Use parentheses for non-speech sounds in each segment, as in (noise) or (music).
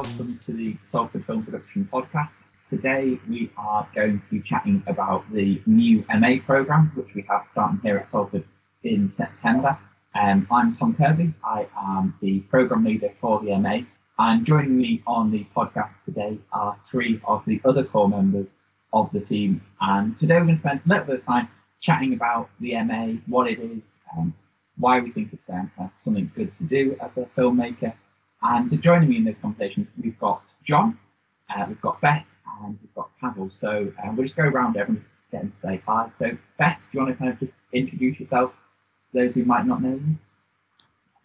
welcome to the Salford Film Production Podcast. Today we are going to be chatting about the new MA programme, which we have starting here at Salford in September. Um, I'm Tom Kirby, I am the programme leader for the MA, and joining me on the podcast today are three of the other core members of the team. And today we're going to spend a little bit of time chatting about the MA, what it is, um, why we think it's um, something good to do as a filmmaker, and to joining me in this conversation, we've got John, uh, we've got Beth, and we've got Pavel. So um, we'll just go around everyone just getting to say hi. So Beth, do you want to kind of just introduce yourself to those who might not know you?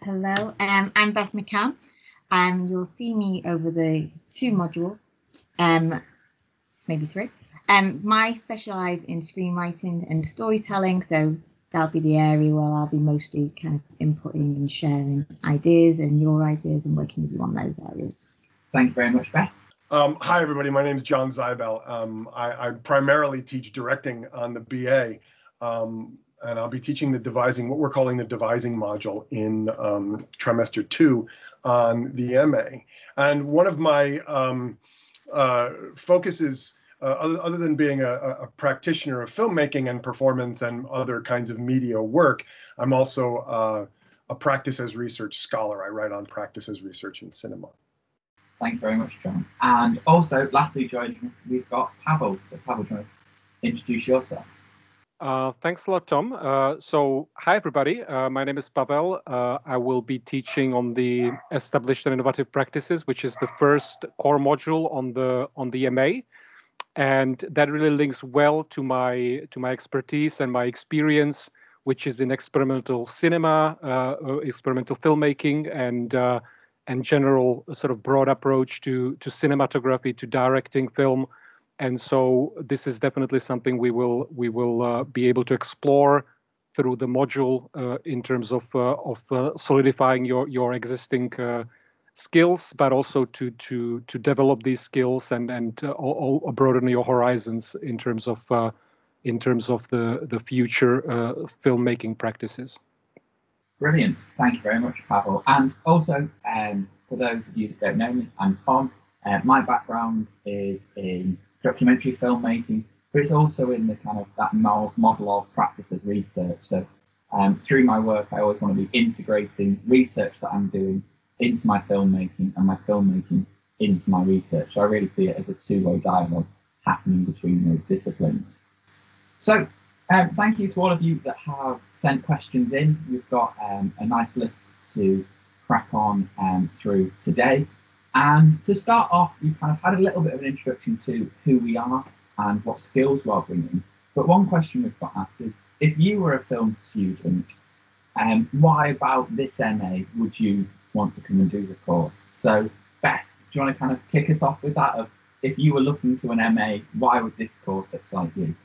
Hello, um, I'm Beth McCann. Um, you'll see me over the two modules, um, maybe three. Um, my specialise in screenwriting and storytelling, so that'll be the area where I'll be mostly kind of inputting and sharing ideas and your ideas and working with you on those areas. Thank you very much, Beth. Um, hi, everybody. My name is John Zibel. Um, I, I, primarily teach directing on the BA, um, and I'll be teaching the devising, what we're calling the devising module in um, trimester two on the MA. And one of my um, uh, focuses uh, other, other, than being a, a, practitioner of filmmaking and performance and other kinds of media work, I'm also uh, a practice as research scholar. I write on practice as research in cinema. Thank you very much, John. And also, lastly, joining us, we've got Pavel. So, Pavel, do you introduce yourself? Uh, thanks a lot, Tom. Uh, so, hi everybody. Uh, my name is Pavel. Uh, I will be teaching on the established and innovative practices, which is the first core module on the on the MA and that really links well to my to my expertise and my experience which is in experimental cinema uh, uh, experimental filmmaking and uh, and general sort of broad approach to to cinematography to directing film. And so this is definitely something we will we will uh, be able to explore through the module uh, in terms of uh, of solidifying your your existing skills, but also to to to develop these skills and and uh, broaden your horizons in terms of uh, in terms of the the future uh, filmmaking practices. Brilliant, thank you very much, Pavel. And also, um, for those of you that don't know me, I'm Tom. Uh, my background is in documentary filmmaking, but it's also in the kind of that model of practice as research. So um, through my work, I always want to be integrating research that I'm doing into my filmmaking and my filmmaking into my research. I really see it as a two-way dialogue happening between those disciplines. So um, thank you to all of you that have sent questions in. We've got um, a nice list to crack on um, through today. And to start off, we've kind of had a little bit of an introduction to who we are and what skills we're bringing. But one question we've got asked is, if you were a film student, um, why about this MA would you want to come and do the course. So, Beth, do you want to kind of kick us off with that? Of if you were looking to an MA, why would this course excite you?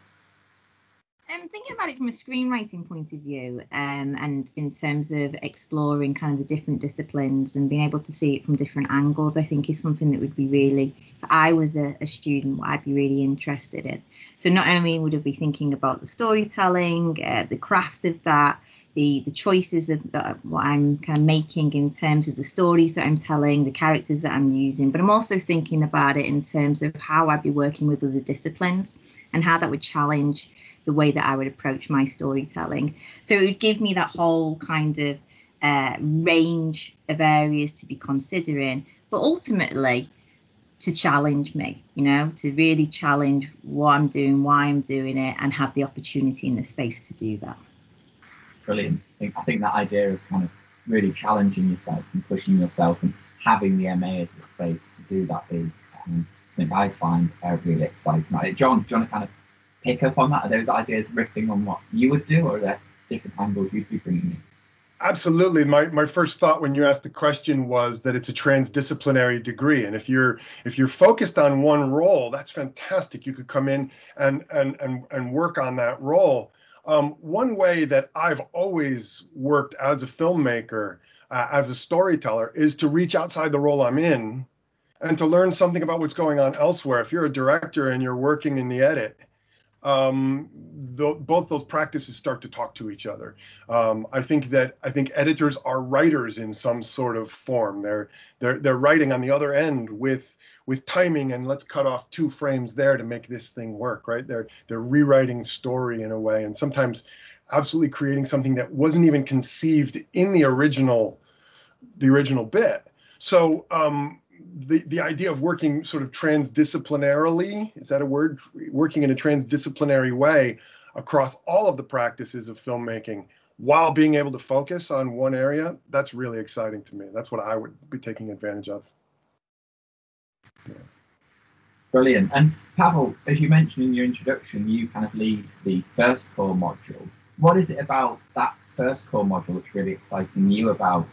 Um, thinking about it from a screenwriting point of view, um, and in terms of exploring kind of the different disciplines and being able to see it from different angles, I think is something that would be really, if I was a, a student, what I'd be really interested in. So not only would I be thinking about the storytelling, uh, the craft of that, the the choices of what I'm kind of making in terms of the stories that I'm telling, the characters that I'm using, but I'm also thinking about it in terms of how I'd be working with other disciplines and how that would challenge the way that I would approach my storytelling. So it would give me that whole kind of uh, range of areas to be considering, but ultimately to challenge me, you know, to really challenge what I'm doing, why I'm doing it, and have the opportunity in the space to do that. Brilliant. I think, I think that idea of kind of really challenging yourself and pushing yourself and having the MA as a space to do that is um, something I find uh, really exciting. John, do you want to kind of pick up on that? Are those ideas riffing on what you would do, or are there different angles you'd be bringing in? Absolutely. My, my first thought when you asked the question was that it's a transdisciplinary degree. And if you're if you're focused on one role, that's fantastic. You could come in and and and, and work on that role. Um, one way that I've always worked as a filmmaker, uh, as a storyteller, is to reach outside the role I'm in and to learn something about what's going on elsewhere. If you're a director and you're working in the edit, um, the, both those practices start to talk to each other. Um, I think that I think editors are writers in some sort of form. They're they're they're writing on the other end with with timing and let's cut off two frames there to make this thing work. Right? They're they're rewriting story in a way, and sometimes absolutely creating something that wasn't even conceived in the original the original bit. So um, the the idea of working sort of transdisciplinarily is that a word? Working in a transdisciplinary way across all of the practices of filmmaking while being able to focus on one area. That's really exciting to me. That's what I would be taking advantage of. Yeah. Brilliant. And Pavel, as you mentioned in your introduction, you kind of lead the first core module. What is it about that first core module that's really exciting you about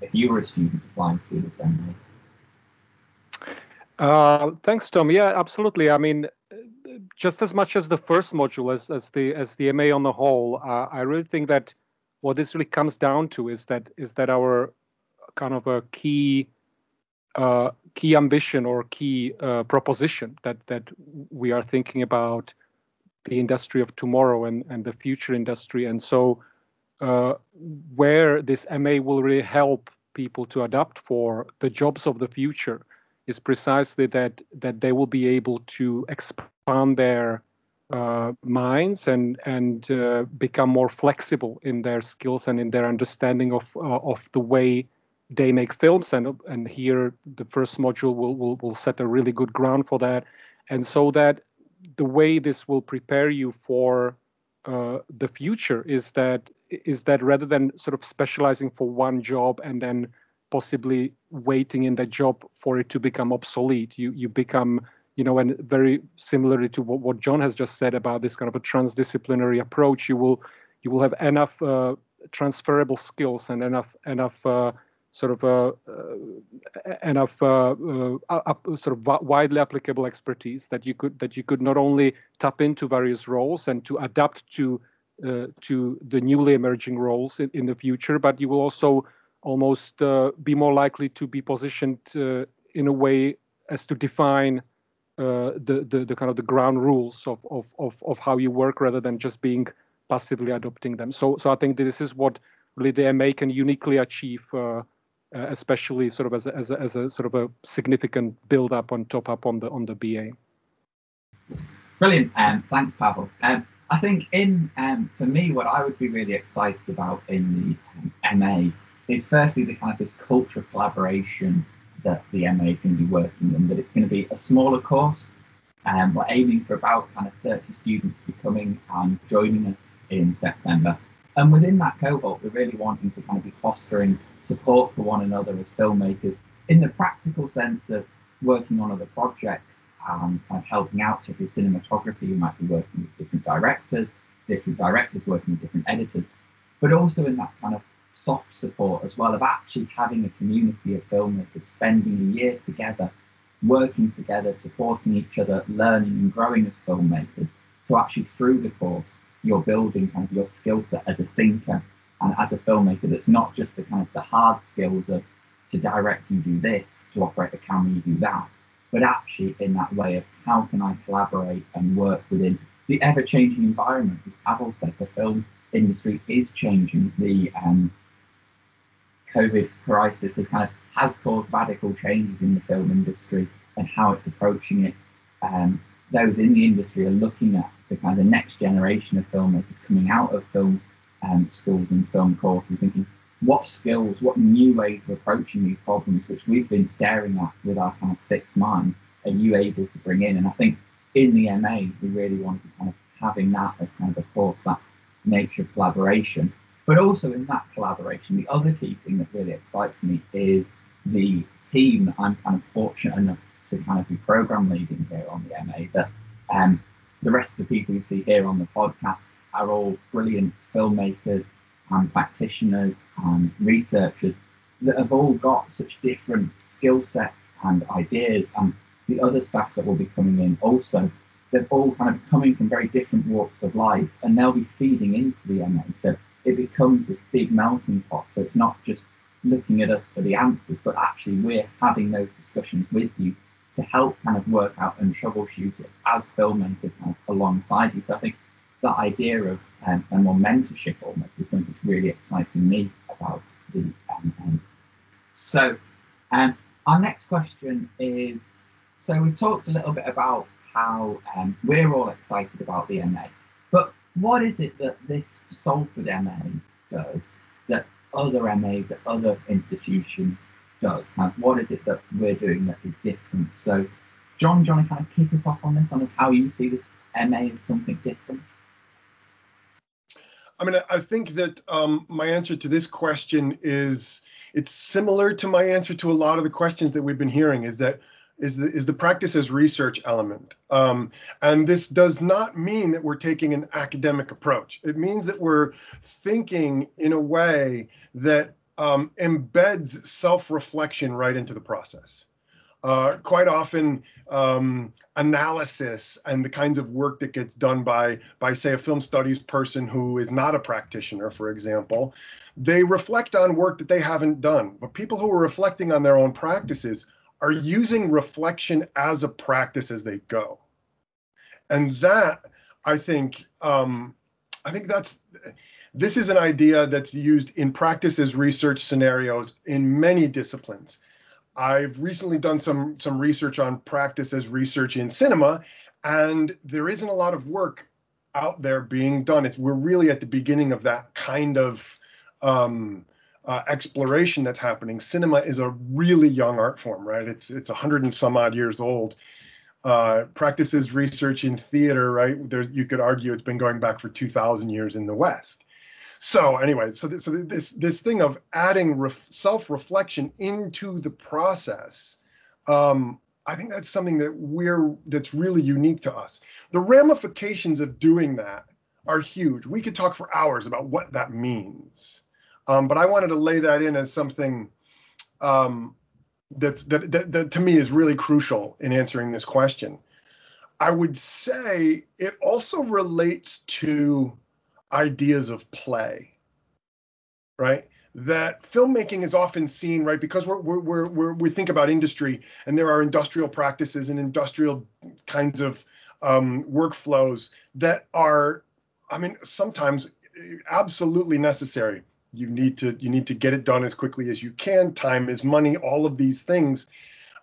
if you were a student applying to the MA? Uh, thanks, Tom. Yeah, absolutely. I mean, just as much as the first module as, as the as the MA on the whole, uh, I really think that what this really comes down to is that is that our kind of a key uh, key ambition or key uh, proposition that that we are thinking about the industry of tomorrow and and the future industry, and so uh, where this MA will really help people to adapt for the jobs of the future is precisely that that they will be able to expand their uh, minds and and uh, become more flexible in their skills and in their understanding of uh, of the way they make films. And and here the first module will, will will set a really good ground for that. And so that the way this will prepare you for uh, the future is that is that rather than sort of specializing for one job and then possibly waiting in that job for it to become obsolete. You you become you know, and very similarly to what, what John has just said about this kind of a transdisciplinary approach, you will you will have enough uh, transferable skills and enough enough uh, sort of uh, uh enough uh, uh, sort of widely applicable expertise that you could that you could not only tap into various roles and to adapt to to the newly emerging roles in, in the future, but you will also almost uh, be more likely to be positioned uh, in a way as to define uh, the, the, the kind of the ground rules of, of of of how you work rather than just being passively adopting them. So so I think this is what really the MA can uniquely achieve, uh, uh, especially sort of as a, as a, as a sort of a significant build up on top up on the on the BA. Brilliant. Um, thanks, Pavel. Um, I think in um, for me, what I would be really excited about in the MA is firstly the kind of this culture of collaboration that the MA is going to be working in, that it's going to be a smaller course. Um, we're aiming for about kind of 30 students to be coming and joining us in September. And within that cohort, we're really wanting to kind of be fostering support for one another as filmmakers in the practical sense of working on other projects and kind of helping out. So if you're cinematography, you might be working with different directors, different directors working with different editors, but also in that kind of soft support as well of actually having a community of filmmakers spending a year together, working together, supporting each other, learning and growing as filmmakers. So actually through the course, you're building kind of your skill set as a thinker and as a filmmaker that's not just the kind of the hard skills of to direct you do this, to operate the camera you do that, but actually in that way of how can I collaborate and work within the ever-changing environment. As Pavel said, the film industry is changing. The um, COVID crisis has kind of has caused radical changes in the film industry and how it's approaching it. Um, those in the industry are looking at the kind of next generation of filmmakers coming out of film um, schools and film courses, thinking what skills, what new ways of approaching these problems, which we've been staring at with our kind of fixed mind, are you able to bring in? And I think in the MA, we really want to kind of having that as kind of a course, that nature of collaboration but also in that collaboration, the other key thing that really excites me is the team that I'm kind of fortunate enough to kind of be program leading here on the MA. That um, the rest of the people you see here on the podcast are all brilliant filmmakers and practitioners and researchers that have all got such different skill sets and ideas. And the other staff that will be coming in also, they're all kind of coming from very different walks of life and they'll be feeding into the MA. So it becomes this big melting pot. So it's not just looking at us for the answers, but actually we're having those discussions with you to help kind of work out and troubleshoot it as filmmakers alongside you. So I think that idea of um, a more mentorship almost is something that's really exciting me about the MA. So um, our next question is, so we've talked a little bit about how um, we're all excited about the MA, but what is it that this Salford MA does that other MAs at other institutions does? Kind of what is it that we're doing that is different? So, John, to kind of kick us off on this, on how you see this MA as something different? I mean, I think that um, my answer to this question is it's similar to my answer to a lot of the questions that we've been hearing. Is that is the, is the practice as research element. Um, and this does not mean that we're taking an academic approach. It means that we're thinking in a way that um, embeds self-reflection right into the process. Uh, quite often, um, analysis and the kinds of work that gets done by, by, say, a film studies person who is not a practitioner, for example, they reflect on work that they haven't done. But people who are reflecting on their own practices are using reflection as a practice as they go. And that, I think, um, I think that's this is an idea that's used in practice as research scenarios in many disciplines. I've recently done some some research on practice as research in cinema, and there isn't a lot of work out there being done. It's we're really at the beginning of that kind of um, uh, exploration that's happening. Cinema is a really young art form, right? It's it's a hundred and some odd years old. Uh, practices research in theater, right? There, you could argue it's been going back for two thousand years in the West. So anyway, so this, so this this thing of adding ref, self-reflection into the process, um, I think that's something that we're that's really unique to us. The ramifications of doing that are huge. We could talk for hours about what that means. Um, but I wanted to lay that in as something um, that's that, that, that to me is really crucial in answering this question. I would say it also relates to ideas of play, right? That filmmaking is often seen, right, because we're, we're, we're, we think about industry and there are industrial practices and industrial kinds of um, workflows that are, I mean, sometimes absolutely necessary you need to you need to get it done as quickly as you can. Time is money all of these things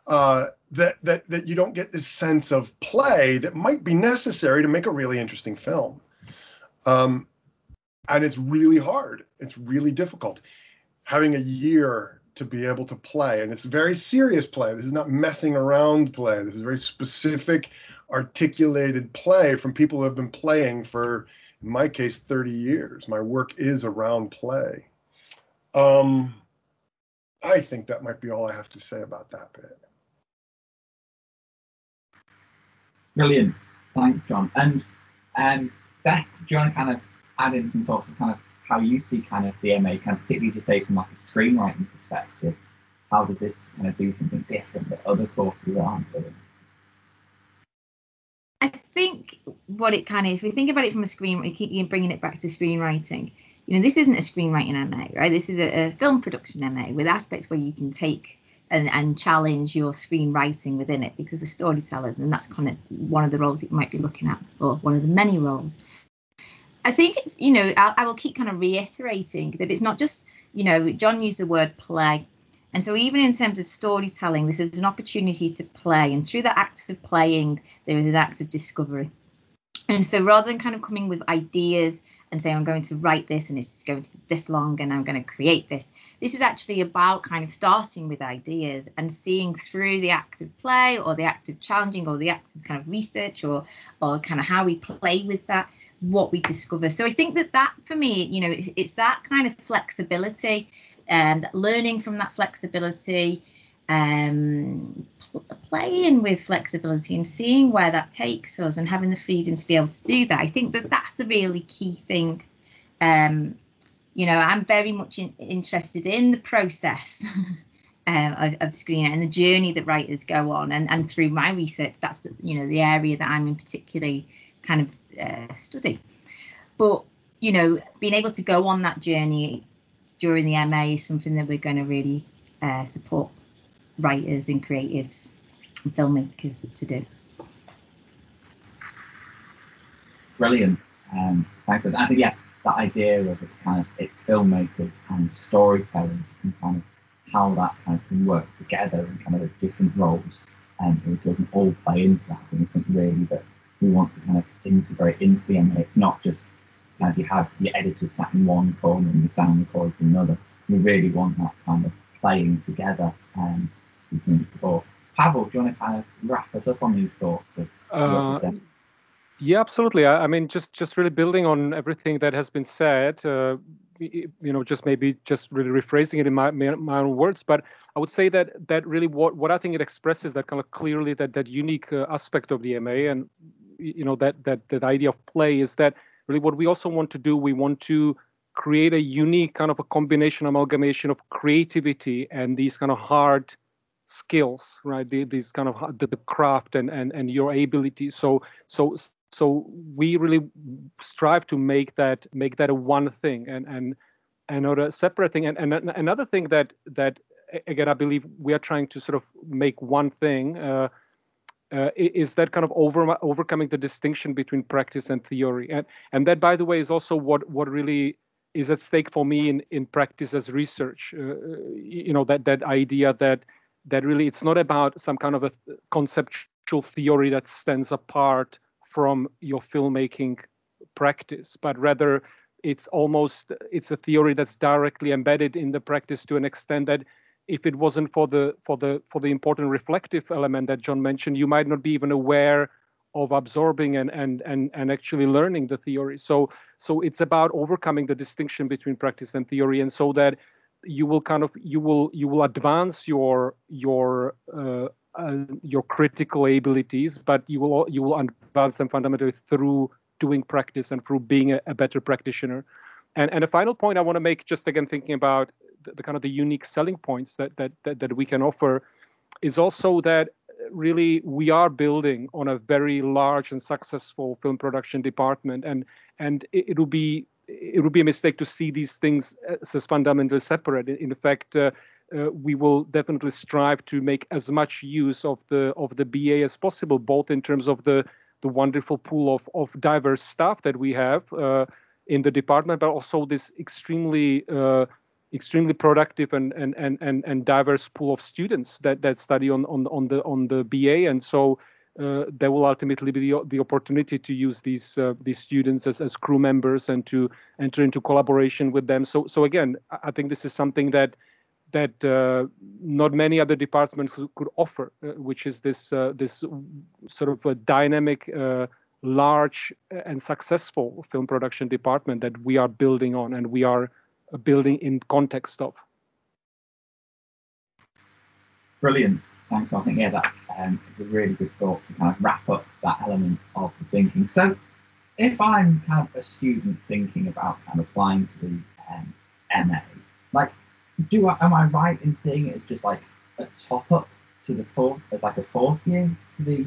uh, that that that you don't get this sense of play that might be necessary to make a really interesting film. Um, and it's really hard. It's really difficult. Having a year to be able to play and it's very serious play. This is not messing around play. This is very specific articulated play from people who have been playing for in my case 30 years. My work is around play. Um i think that might be all i have to say about that bit. Brilliant. Thanks john. And um Beth, do you want to kind of add in some thoughts of kind of how you see kind of the MA, kind of particularly to say from like a screenwriting perspective, how does this kind of do something different that other courses aren't doing? I think what it kind of, if we think about it from a screen, we keep bringing it back to screenwriting. You know, this isn't a screenwriting MA, right? This is a, a film production MA with aspects where you can take and, and challenge your screenwriting within it because we're storytellers, and that's kind of one of the roles that you might be looking at, or one of the many roles. I think, you know, I, I will keep kind of reiterating that it's not just, you know, John used the word play and so, even in terms of storytelling, this is an opportunity to play. And through that act of playing, there is an act of discovery. And so, rather than kind of coming with ideas and saying, I'm going to write this and it's going to be this long and I'm going to create this, this is actually about kind of starting with ideas and seeing through the act of play or the act of challenging or the act of kind of research or, or kind of how we play with that what we discover. So I think that that for me, you know, it's, it's that kind of flexibility and learning from that flexibility, um, pl- playing with flexibility and seeing where that takes us and having the freedom to be able to do that. I think that that's a really key thing. Um, you know, I'm very much in, interested in the process. Um, (laughs) of, of screening and the journey that writers go on and, and through my research that's you know the area that i'm in particularly kind of uh, study but you know being able to go on that journey during the MA is something that we're going to really uh, support writers and creatives and filmmakers to do. Brilliant. Um, thanks. I think yeah, that idea of it's kind of it's filmmakers and storytelling and kind of how that kind of can work together and kind of the different roles and um, so can all play into that. I think it's something really that we want to kind of integrate into the MA. It's not just of you have your editors sat in one corner and your sound recorders in another. We really want that kind of playing together um, before. Pavel, do you want to kind of wrap us up on these thoughts? Uh, yeah, absolutely. I, I, mean, just just really building on everything that has been said. Uh, you know, just maybe just really rephrasing it in my, my own words, but I would say that that really what what I think it expresses that kind of clearly that that unique uh, aspect of the MA and you know that that that idea of play is that really what we also want to do. We want to create a unique kind of a combination amalgamation of creativity and these kind of hard skills right the, these kind of the, the craft and, and and your ability so so so we really strive to make that make that a one thing and and and not a separate thing and, and another thing that that again i believe we are trying to sort of make one thing uh, uh, is that kind of over, overcoming the distinction between practice and theory. And and that by the way is also what what really is at stake for me in in practice as research. Uh, you know that that idea that that really it's not about some kind of a conceptual theory that stands apart from your filmmaking practice, but rather it's almost it's a theory that's directly embedded in the practice to an extent that if it wasn't for the for the for the important reflective element that John mentioned, you might not be even aware of absorbing and and and and actually learning the theory. So so it's about overcoming the distinction between practice and theory, and so that you will kind of you will you will advance your your uh, uh, your critical abilities, but you will you will advance them fundamentally through doing practice and through being a, a better practitioner. And and a final point I want to make, just again thinking about the, the kind of the unique selling points that, that that that we can offer, is also that really we are building on a very large and successful film production department, and and it, will be it would be a mistake to see these things as fundamentally separate. In fact, uh, uh, we will definitely strive to make as much use of the of the BA as possible, both in terms of the the wonderful pool of of diverse staff that we have uh, in the department, but also this extremely uh, extremely productive and, and and and and diverse pool of students that that study on on on the on the BA, and so. Uh, there will ultimately be the, the opportunity to use these uh, these students as, as crew members and to enter into collaboration with them. So so again, I think this is something that that uh, not many other departments could offer, uh, which is this uh, this sort of a dynamic, uh, large and successful film production department that we are building on and we are building in context of. Brilliant. Thanks. I think yeah, that um, is a really good thought to kind of wrap up that element of the thinking. So, if I'm kind of a student thinking about kind of applying to the um, MA, like do I, am I right in seeing it as just like a top up to the fourth, as like a fourth year to the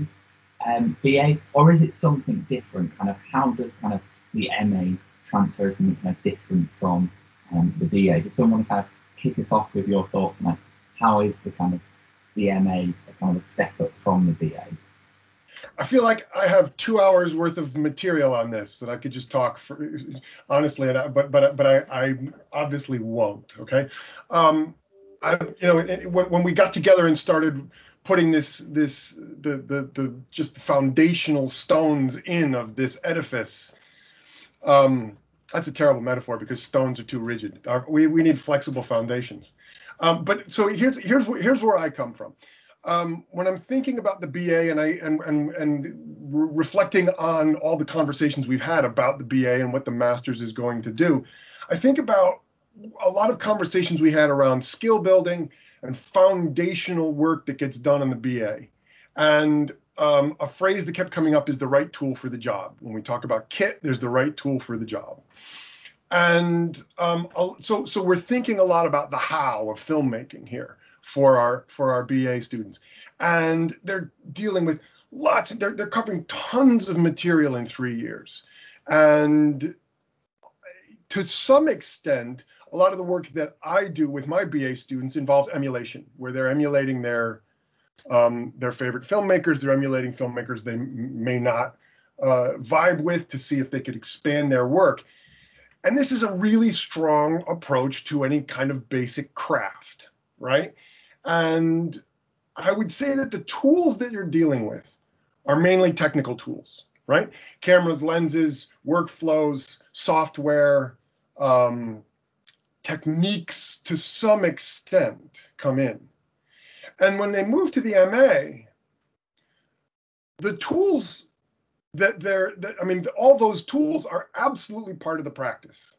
um, BA, or is it something different? Kind of how does kind of the MA transfer something kind of different from um, the BA? Does someone kind of kick us off with your thoughts on like how is the kind of the MA a kind of a step up from the BA? I feel like I have two hours worth of material on this that I could just talk for, honestly, I, but but but I, I obviously won't. Okay, um, I you know when, when we got together and started putting this this the the the just the foundational stones in of this edifice. Um, that's a terrible metaphor because stones are too rigid. Our, we we need flexible foundations. Um, but so here's here's here's where I come from um, when I'm thinking about the BA and I and and and re- reflecting on all the conversations we've had about the BA and what the masters is going to do, I think about a lot of conversations we had around skill building and foundational work that gets done in the BA. And um, a phrase that kept coming up is the right tool for the job. When we talk about kit, there's the right tool for the job. And um, so, so we're thinking a lot about the how of filmmaking here for our for our BA students, and they're dealing with lots. They're they're covering tons of material in three years, and to some extent, a lot of the work that I do with my BA students involves emulation, where they're emulating their um, their favorite filmmakers. They're emulating filmmakers they m- may not uh, vibe with to see if they could expand their work. And this is a really strong approach to any kind of basic craft, right? And I would say that the tools that you're dealing with are mainly technical tools, right? Cameras, lenses, workflows, software, um, techniques to some extent come in. And when they move to the MA, the tools that they're, that, I mean, all those tools are absolutely part of the practice.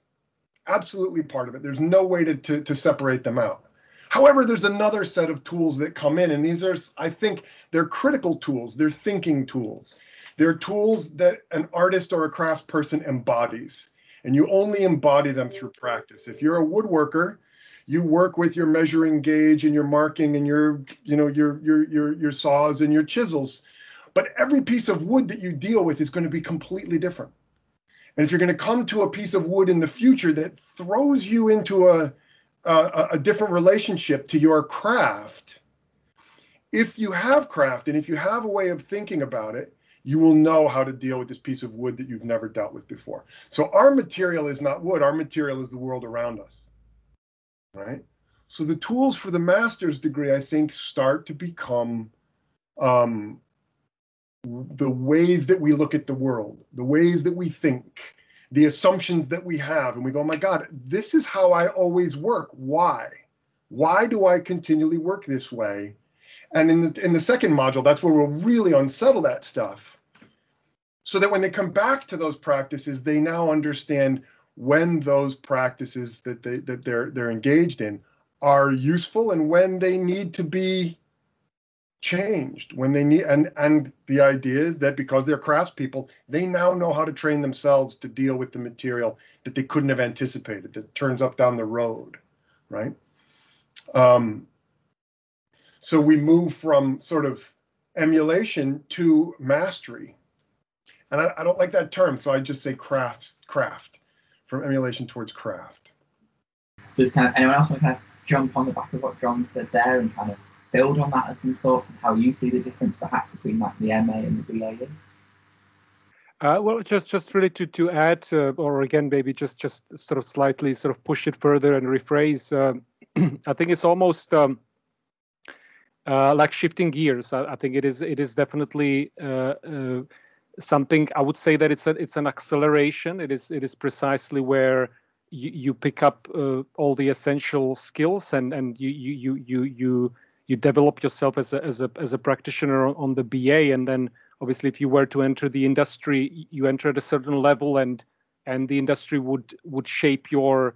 Absolutely part of it. There's no way to, to, to separate them out. However, there's another set of tools that come in, and these are, I think, they're critical tools, they're thinking tools. They're tools that an artist or a craftsperson embodies, and you only embody them through practice. If you're a woodworker, you work with your measuring gauge and your marking and your, you know, your your your your saws and your chisels. But every piece of wood that you deal with is going to be completely different. And if you're going to come to a piece of wood in the future that throws you into a a, a different relationship to your craft, if you have craft and if you have a way of thinking about it, you will know how to deal with this piece of wood that you've never dealt with before. So our material is not wood, our material is the world around us. Right? So the tools for the master's degree, I think, start to become um, the ways that we look at the world, the ways that we think, the assumptions that we have and we go, oh my God, this is how I always work. Why? Why do I continually work this way? And in the in the second module, that's where we'll really unsettle that stuff. So that when they come back to those practices, they now understand when those practices that they that they're they're engaged in are useful and when they need to be changed when they need and and the idea is that because they're craftspeople they now know how to train themselves to deal with the material that they couldn't have anticipated that turns up down the road right? Um, so we move from sort of emulation to mastery. And I, I don't like that term so i just say crafts craft from emulation towards craft does kind of anyone else want to kind of jump on the back of what john said there and kind of build on that as some thoughts of how you see the difference perhaps between like the MA and the BA is? Uh, well, just just really to to add, uh, or again maybe just just sort of slightly sort of push it further and rephrase. Uh, (clears throat) I think it's almost um, uh, like shifting gears. I, I, think it is it is definitely uh, uh, something. I would say that it's a, it's an acceleration. It is it is precisely where you, you pick up all the essential skills and and you you you you you you develop yourself as a as a as a practitioner on the BA, and then obviously if you were to enter the industry, you enter at a certain level, and and the industry would would shape your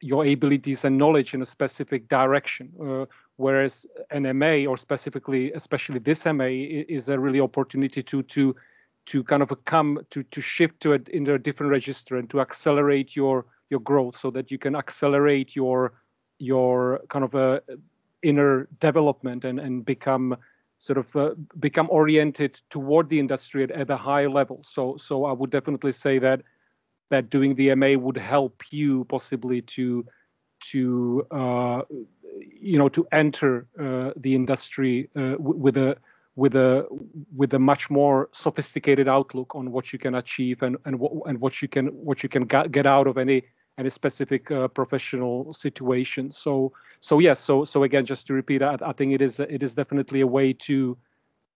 your abilities and knowledge in a specific direction. Uh, whereas an MA, or specifically, especially this MA, is a really opportunity to to to kind of come to to shift to a into a different register and to accelerate your your growth, so that you can accelerate your your kind of a inner development and, and become sort of uh, become oriented toward the industry at, at a higher level. So so I would definitely say that that doing the MA would help you possibly to to uh, you know to enter uh, the industry uh, with a with a with a much more sophisticated outlook on what you can achieve and and what and what you can what you can get out of any any specific uh, professional situation. So so yes, so so again, just to repeat, I, I think it is it is definitely a way to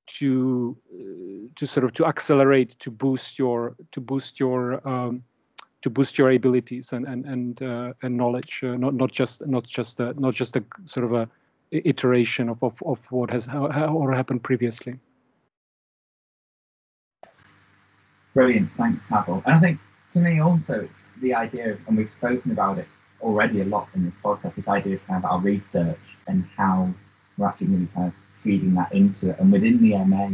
to uh, to sort of to accelerate to boost your to boost your um, to boost your abilities and and and uh, and knowledge, uh, not not just not just a, not just a sort of a iteration of of, of what has or happened previously. Brilliant, thanks, Pavel. And I think to me also it's the idea of, and we've spoken about it already a lot in this podcast, this idea of kind of our research and how we're actually really kind of feeding that into it. And within the MA,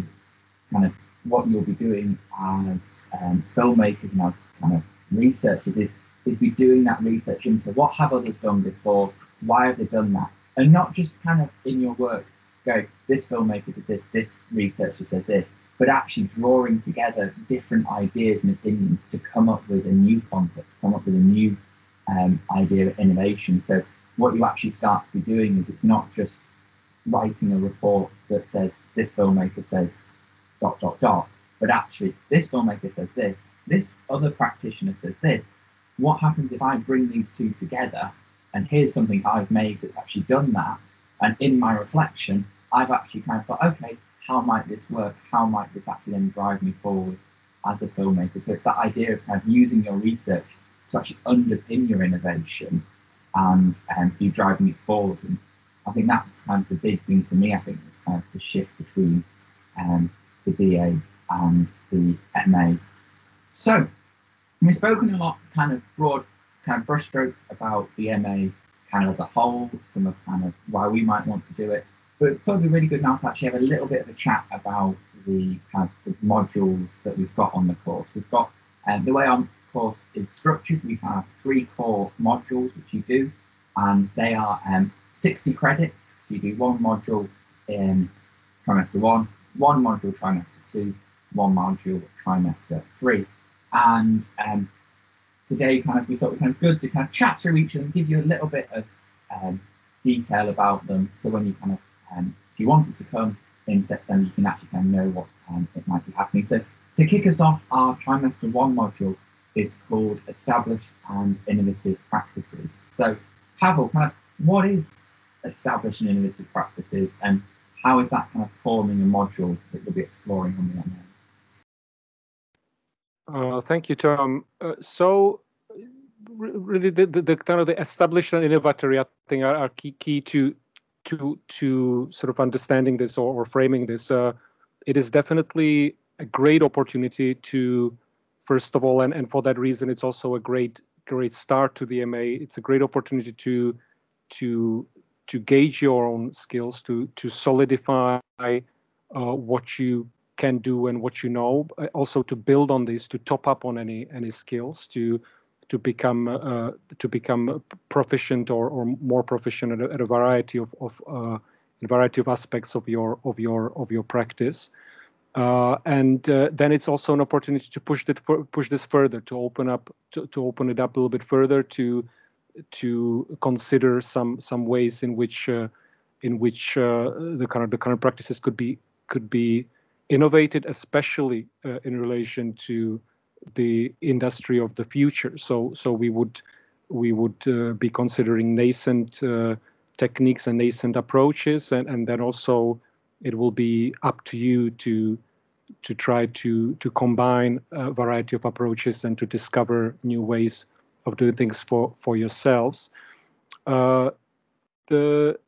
kind of what you'll be doing as um, filmmakers and as kind of researchers is is be doing that research into what have others done before, why have they done that, and not just kind of in your work go this filmmaker did this, this researcher said this, but actually drawing together different ideas and opinions to come up with a new concept, come up with a new um, idea of innovation. So what you actually start to be doing is it's not just writing a report that says this filmmaker says dot dot dot, but actually this filmmaker says this, this other practitioner says this. What happens if I bring these two together and here's something I've made that's actually done that, and in my reflection, I've actually kind of thought, okay, how might this work? How might this actually then drive me forward as a filmmaker? So it's that idea of kind of using your research to actually underpin your innovation and um, be driving it forward. And I think that's kind of the big thing to me. I think it's kind of the shift between um, the BA and the MA. So we've spoken a lot, kind of broad, kind of brushstrokes about the MA kind of as a whole, some of kind of why we might want to do it. But it would be really good now to actually have a little bit of a chat about the kind of the modules that we've got on the course. We've got um, the way our course is structured. We have three core modules which you do, and they are um, 60 credits. So you do one module in trimester one, one module trimester two, one module trimester three. And um, today, kind of, we thought it kind of good to kind of chat through each of them, give you a little bit of um, detail about them. So when you kind of, um, if you wanted to come in September, you can actually kind of know what um, it might be happening. So to kick us off, our trimester one module is called Established and Innovative Practices. So, Pavel, kind of, what is established and innovative practices, and how is that kind of forming a module that we'll be exploring on the MA? Uh, thank you, Tom. Uh, so, really, the, the, the, kind of the established and innovatory, I think, are, are key, key to to to sort of understanding this or, or framing this. Uh, it is definitely a great opportunity to, first of all, and, and for that reason, it's also a great great start to the MA. It's a great opportunity to to to gauge your own skills, to to solidify uh, what you can do and what you know also to build on this to top up on any any skills to to become uh, to become proficient or, or more proficient at a, at a variety of, of uh, a variety of aspects of your of your of your practice. Uh, and uh, then it's also an opportunity to push that push this further to open up to, to open it up a little bit further to to consider some some ways in which uh, in which uh, the kind of the current practices could be could be innovated, especially uh, in relation to the industry of the future. So, so we would we would uh, be considering nascent uh, techniques and nascent approaches, and, and then also it will be up to you to to try to to combine a variety of approaches and to discover new ways of doing things for for yourselves. Uh, the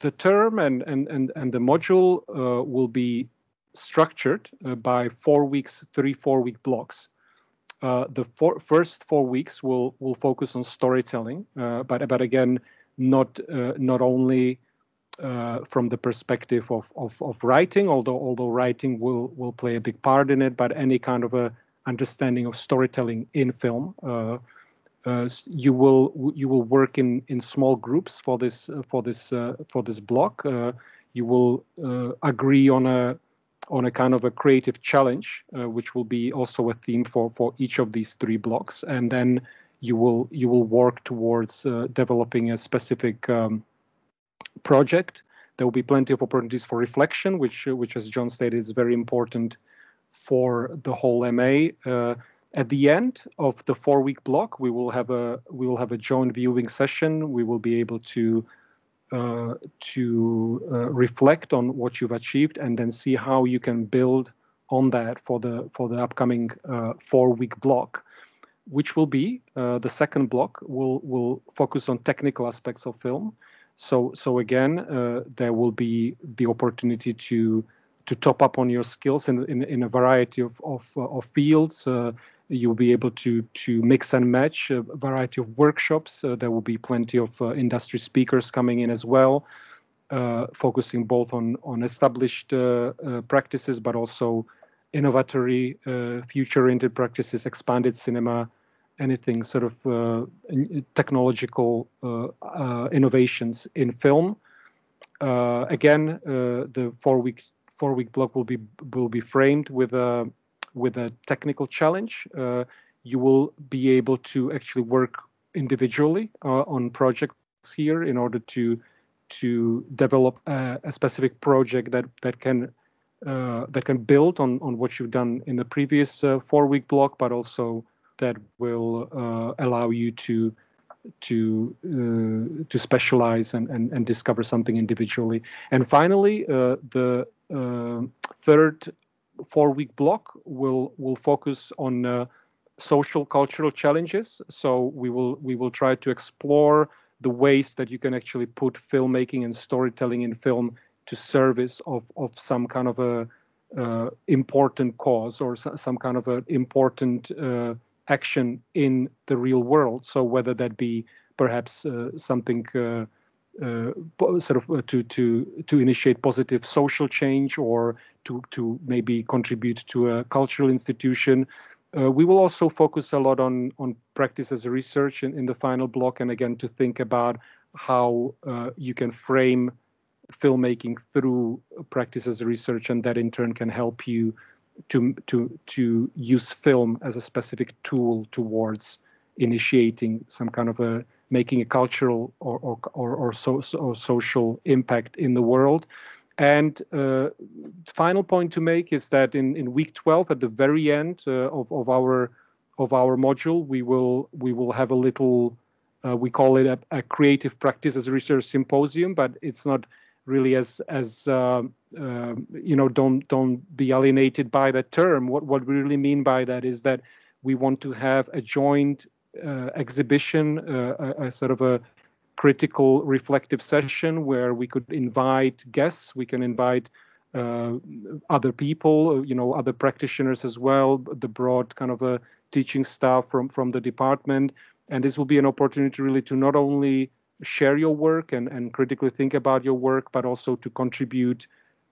the term and and and, and the module uh, will be structured uh, by four weeks, three four week blocks. Uh, the four, first four weeks will will focus on storytelling, uh, but but again, not uh, not only uh, from the perspective of, of, of writing, although although writing will will play a big part in it, but any kind of a understanding of storytelling in film. Uh, you will you will work in in small groups for this for this for this block. you will agree on a on a kind of a creative challenge, uh, which will be also a theme for for each of these three blocks, and then you will you will work towards uh, developing a specific um, project. There will be plenty of opportunities for reflection, which uh, which, as John stated, is very important for the whole MA. Uh, at the end of the four-week block, we will have a we will have a joint viewing session. We will be able to uh, to uh, reflect on what you've achieved and then see how you can build on that for the for the upcoming uh, four week block which will be uh, the second block will will focus on technical aspects of film. So so again there will be the opportunity to to top up on your skills in in, in a variety of of, of fields You'll be able to to mix and match a variety of workshops. Uh, there will be plenty of uh, industry speakers coming in as well, uh, focusing both on on established uh, uh, practices, but also innovatory, uh, future-oriented practices, expanded cinema, anything sort of technological innovations in film. again, the four-week four-week block will be will be framed with a with a technical challenge, uh, you will be able to actually work individually uh, on projects here in order to to develop a, a specific project that that can uh, that can build on on what you've done in the previous uh, four week block, but also that will uh, allow you to to uh, to specialize and, and and discover something individually. And finally, uh, the uh, third four week block will will focus on social cultural challenges. So we will we will try to explore the ways that you can actually put filmmaking and storytelling in film to service of of some kind of a uh, important cause or some kind of an important uh, action in the real world. So whether that be perhaps uh, something uh, uh, sort of uh, to to to initiate positive social change or to to maybe contribute to a cultural institution uh, we will also focus a lot on on practice as a research in, in the final block, and again to think about how uh, you can frame filmmaking through practice as a research, and that in turn can help you to to to use film as a specific tool towards initiating some kind of a making a cultural or or or, or, so, or social impact in the world. And uh, final point to make is that in, in week 12, at the very end uh, of, of our of our module, we will we will have a little uh, we call it a, a, creative a research symposium, but it's not really as as uh, uh, you know don't don't be alienated by that term. What what we really mean by that is that we want to have a joint uh, exhibition, a, a, sort of a critical reflective session where we could invite guests we can invite uh, other people you know other practitioners as well the broad kind of a teaching staff from from the department. And this will be an opportunity really to not only share your work and, and critically think about your work but also to contribute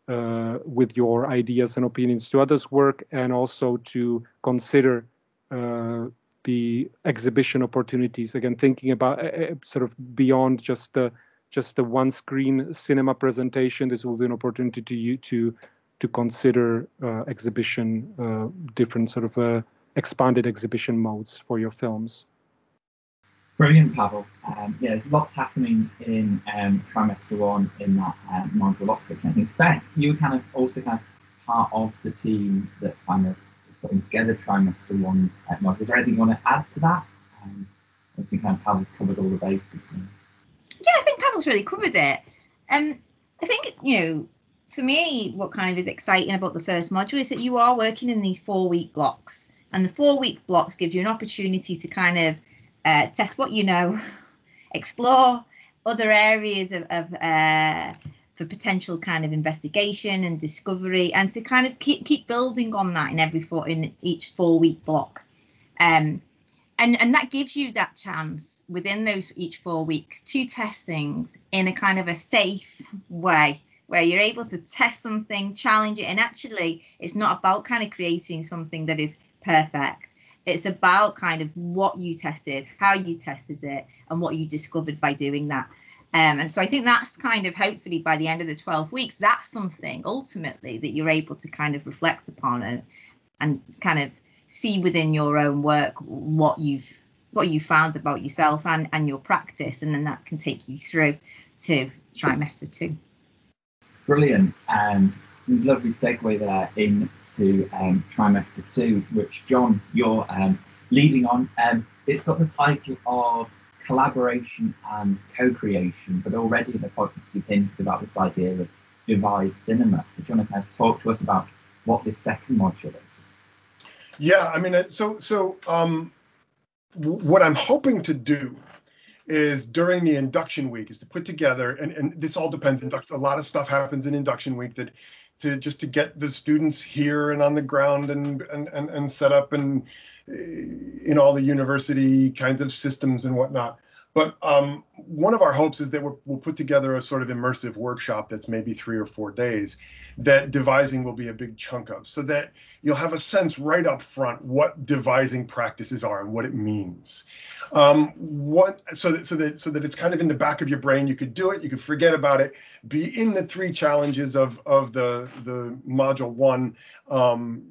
uh, with your ideas and opinions to others work and also to consider uh, the exhibition opportunities. Again, thinking about uh, sort of beyond just the just the one screen cinema presentation. This will be an opportunity to you to to consider uh, exhibition, uh, different sort of uh, expanded exhibition modes for your films. Brilliant, Pavel. Um, yeah, there's lots happening in um, trimester one in that um, module optics and things. Beth, you were kind of also kind of part of the team that kind of putting together trimester one's uh, model. Is there anything you want to add to that? Um, I think of Pavel's covered all the bases. Yeah, I think Pavel's really covered it. Um, I think you know, for me, what kind of is exciting about the first module is that you are working in these four week blocks, and the four week blocks gives you an opportunity to kind of uh, test what you know, (laughs) explore other areas of, of uh, for potential kind of investigation and discovery and to kind of keep keep building on that in every four in each four week block. Um and and that gives you that chance within those each four weeks to test things in a kind of a safe way where you're able to test something challenge it and actually it's not about kind of creating something that is perfect. It's about kind of what you tested how you tested it and what you discovered by doing that um, and so I think that's kind of hopefully by the end of the 12 weeks, that's something ultimately that you're able to kind of reflect upon and and kind of see within your own work what you've what you found about yourself and, and your practice, and then that can take you through to trimester two. Brilliant. Um, lovely segue there into um, trimester two, which John, you're um, leading on. Um, it's got the title of collaboration and co-creation, but already the podcast you've hinted about this idea of devised cinema. So do you want to kind of talk to us about what this second module is? Yeah, I mean, uh, so so um, what I'm hoping to do is during the induction week is to put together, and, and this all depends. A lot of stuff happens in induction week that to just to get the students here and on the ground and and and, and set up and in all the university kinds of systems and whatnot. But um, one of our hopes is that we will put together a sort of immersive workshop that's maybe three or four days that devising will be a big chunk of, so that you'll have a sense right up front what devising practices are and what it means. Um, what so that so that so that it's kind of in the back of your brain. You could do it, you could forget about it, be in the three challenges of of the the module one. Um,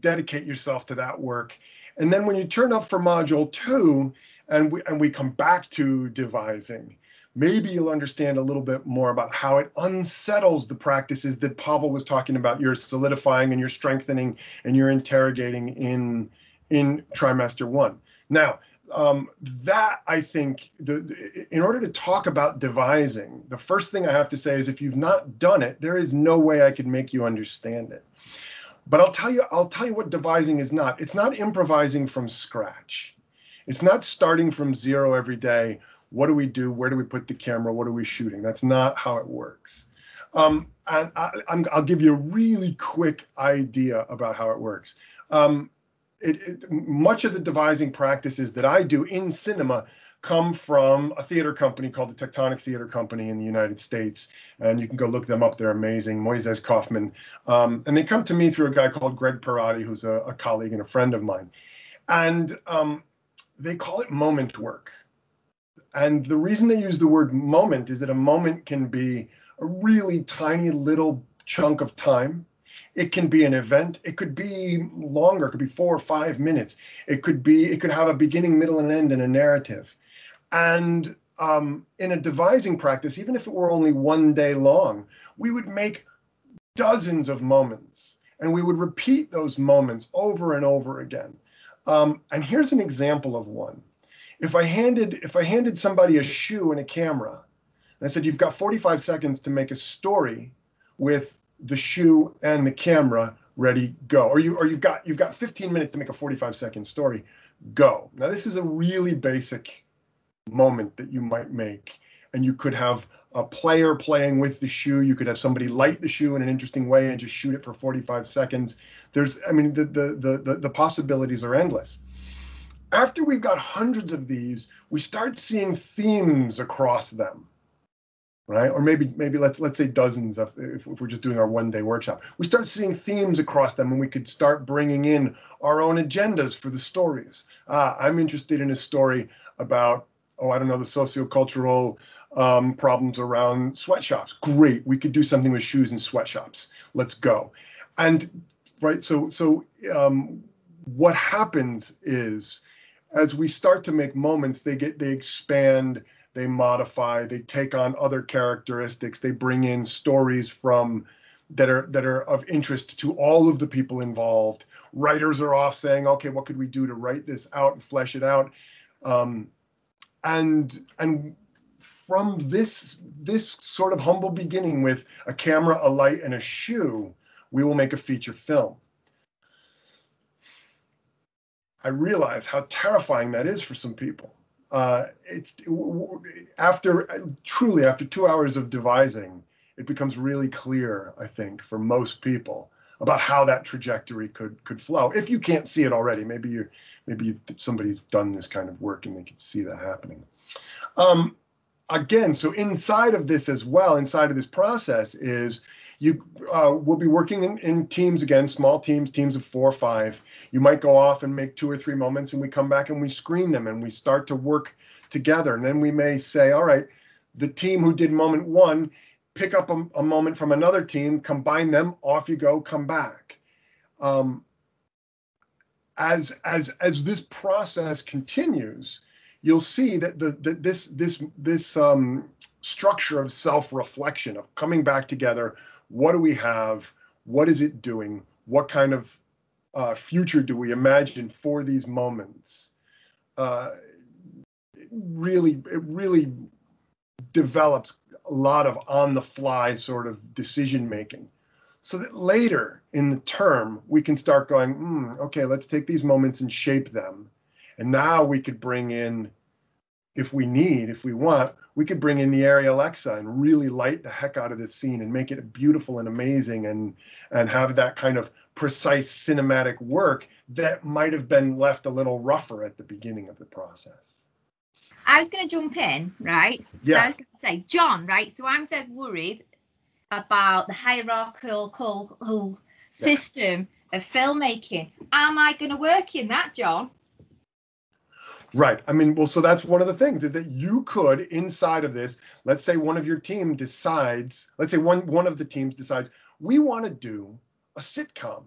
dedicate yourself to that work and then when you turn up for module two, and we and we come back to devising, maybe you'll understand a little bit more about how it unsettles the practices that Pavel was talking about. You're solidifying and you're strengthening and you're interrogating in in trimester one. Now, um, that I think, the, the, in order to talk about devising, the first thing I have to say is if you've not done it, there is no way I can make you understand it. But I'll tell you, I'll tell you what devising is not. It's not improvising from scratch. It's not starting from zero every day. What do we do? Where do we put the camera? What are we shooting? That's not how it works. Um, and I, will give you a really quick idea about how it works. Um, it, it, much of the devising practices that I do in cinema come from a theater company called the Tectonic Theater Company in the United States. And you can go look them up. They're amazing. Moises Kaufman. Um, and they come to me through a guy called Greg Pierotti, who's a, a colleague and a friend of mine. And um, they call it moment work. And the reason they use the word moment is that a moment can be a really tiny little chunk of time it can be an event. It could be longer. It could be four or five minutes. It could be. It could have a beginning, middle, and end, and a narrative. And um, in a devising practice, even if it were only one day long, we would make dozens of moments, and we would repeat those moments over and over again. Um, and here's an example of one. If I handed if I handed somebody a shoe and a camera, and I said, "You've got 45 seconds to make a story with the shoe and the camera ready go or you or you've got you've got 15 minutes to make a 45 second story go now this is a really basic moment that you might make and you could have a player playing with the shoe you could have somebody light the shoe in an interesting way and just shoot it for 45 seconds there's i mean the the the the, possibilities are endless after we've got hundreds of these we start seeing themes across them right? Or maybe maybe let's let's say dozens of if, if we're just doing our one day workshop. We start seeing themes across them, and we could start bringing in our own agendas for the stories. Uh, I'm interested in a story about oh I don't know the sociocultural um, problems around sweatshops. Great, we could do something with shoes and sweatshops. Let's go. And right, so so um, what happens is as we start to make moments, they get they expand they modify, they take on other characteristics, they bring in stories from that are that are of interest to all of the people involved. Writers are off saying, okay, what could we do to write this out and flesh it out? Um, and and from this this sort of humble beginning with a camera, a light, and a shoe, we will make a feature film. I realize how terrifying that is for some people uh, it's after truly after two hours of devising, it becomes really clear, I think, for most people about how that trajectory could could flow. If you can't see it already, maybe you maybe somebody's done this kind of work and they can see that happening. Um, again, so inside of this as well, inside of this process is you uh, will be working in, in, teams again, small teams, teams of four or five. You might go off and make two or three moments, and we come back and we screen them and we start to work together. And then we may say, all right, the team who did moment one, pick up a, a moment from another team, combine them, off you go, come back. Um, as as as this process continues, you'll see that the, the this this this um, structure of self-reflection of coming back together what do we have? What is it doing? What kind of uh, future do we imagine for these moments? Uh, really, it really develops a lot of on the fly sort of decision making so that later in the term we can start going mm, okay let's take these moments and shape them and now we could bring in if we need, if we want, we could bring in the Arri Alexa and really light the heck out of this scene and make it beautiful and amazing and and have that kind of precise cinematic work that might have been left a little rougher at the beginning of the process. I was going to jump in, right? Yeah. So I was going to say, John, right? So I'm dead worried about the hierarchical system yeah. of filmmaking. Am I going to work in that, John? Right. I mean, well, so that's one of the things is that you could inside of this, let's say one of your team decides, let's say one one of the teams decides we want to do a sitcom.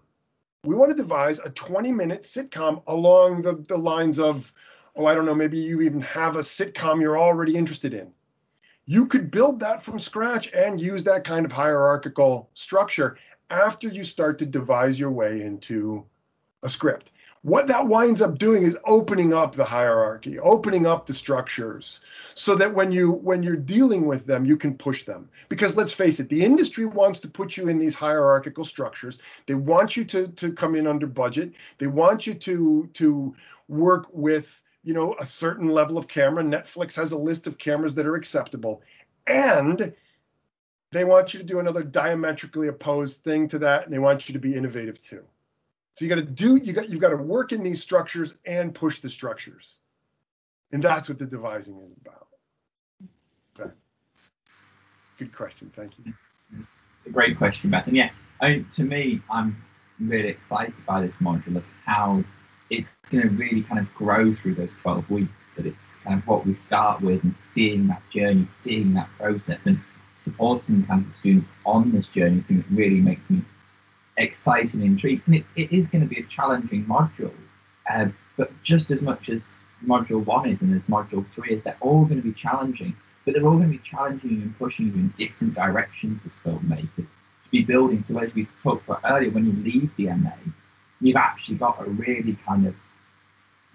We want to devise a 20 minute sitcom along the, the lines of, oh, I don't know, maybe you even have a sitcom you're already interested in. you could build that from scratch and use that kind of hierarchical structure after you start to devise your way into a script. What that winds up doing is opening up the hierarchy, opening up the structures so that when you when you're dealing with them, you can push them. Because let's face it, the industry wants to put you in these hierarchical structures. They want you to to come in under budget. They want you to to work with you know a certain level of camera netflix has a list of cameras that are acceptable and they want you to do another diametrically opposed thing to that and they want you to be innovative too so you got to do you got you've got to work in these structures and push the structures. And that's what the devising is about. Okay. good question. Thank you. Great question beth and yeah I to me i'm really excited by this module of how it's going to really kind of grow through those 12 weeks that it's kind of what we start with and seeing that journey seeing that process and supporting kind of the students on this journey. Is that really makes me excited and intrigued and it's it is going to be a challenging module um, but just as much as module one is and as module three is they're all going to be challenging. But they're all going to be challenging you and pushing you in different directions as filmmakers. To be building so as we talked about earlier when you leave the MA you've actually got a really kind of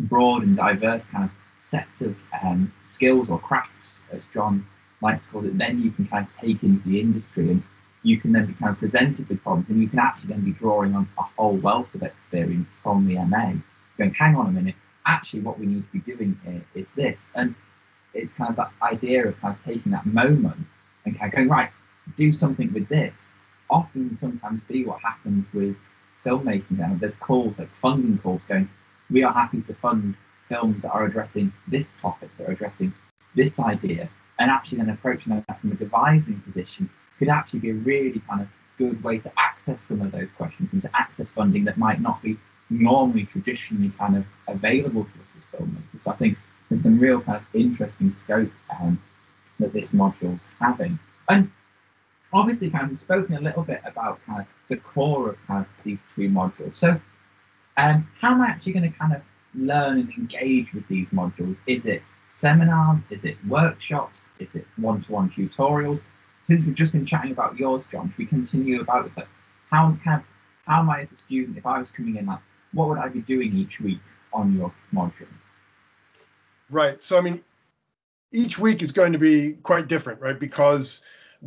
broad and diverse kind of sets of um, skills or crafts, as John likes to call it, then you can kind of take into the industry. And you can then be kind of presented with problems and you can actually then be drawing on a whole wealth of experience from the MA, going, hang on a minute, actually what we need to be doing here is this. And it's kind of that idea of kind of taking that moment and kind of going, right, do something with this. Often sometimes be what happens with filmmaking now. There's calls like funding calls going, we are happy to fund films that are addressing this topic, that are addressing this idea, and actually then approaching that from a devising position could actually be a really kind of good way to access some of those questions and to access funding that might not be normally traditionally kind of available to us as filmmakers. So I think there's some real kind of interesting scope um, that this module's having. And obviously kind of spoken a little bit about kind of the core of kind of these two modules. So um, how am I actually going to kind of learn and engage with these modules? Is it seminars? Is it workshops? Is it one-to-one tutorials? Since we've just been chatting about yours, John, should we continue about? Like, how's kind how am I as a student, if I was coming in, like, what would I be doing each week on your module? Right. So, I mean, each week is going to be quite different, right? Because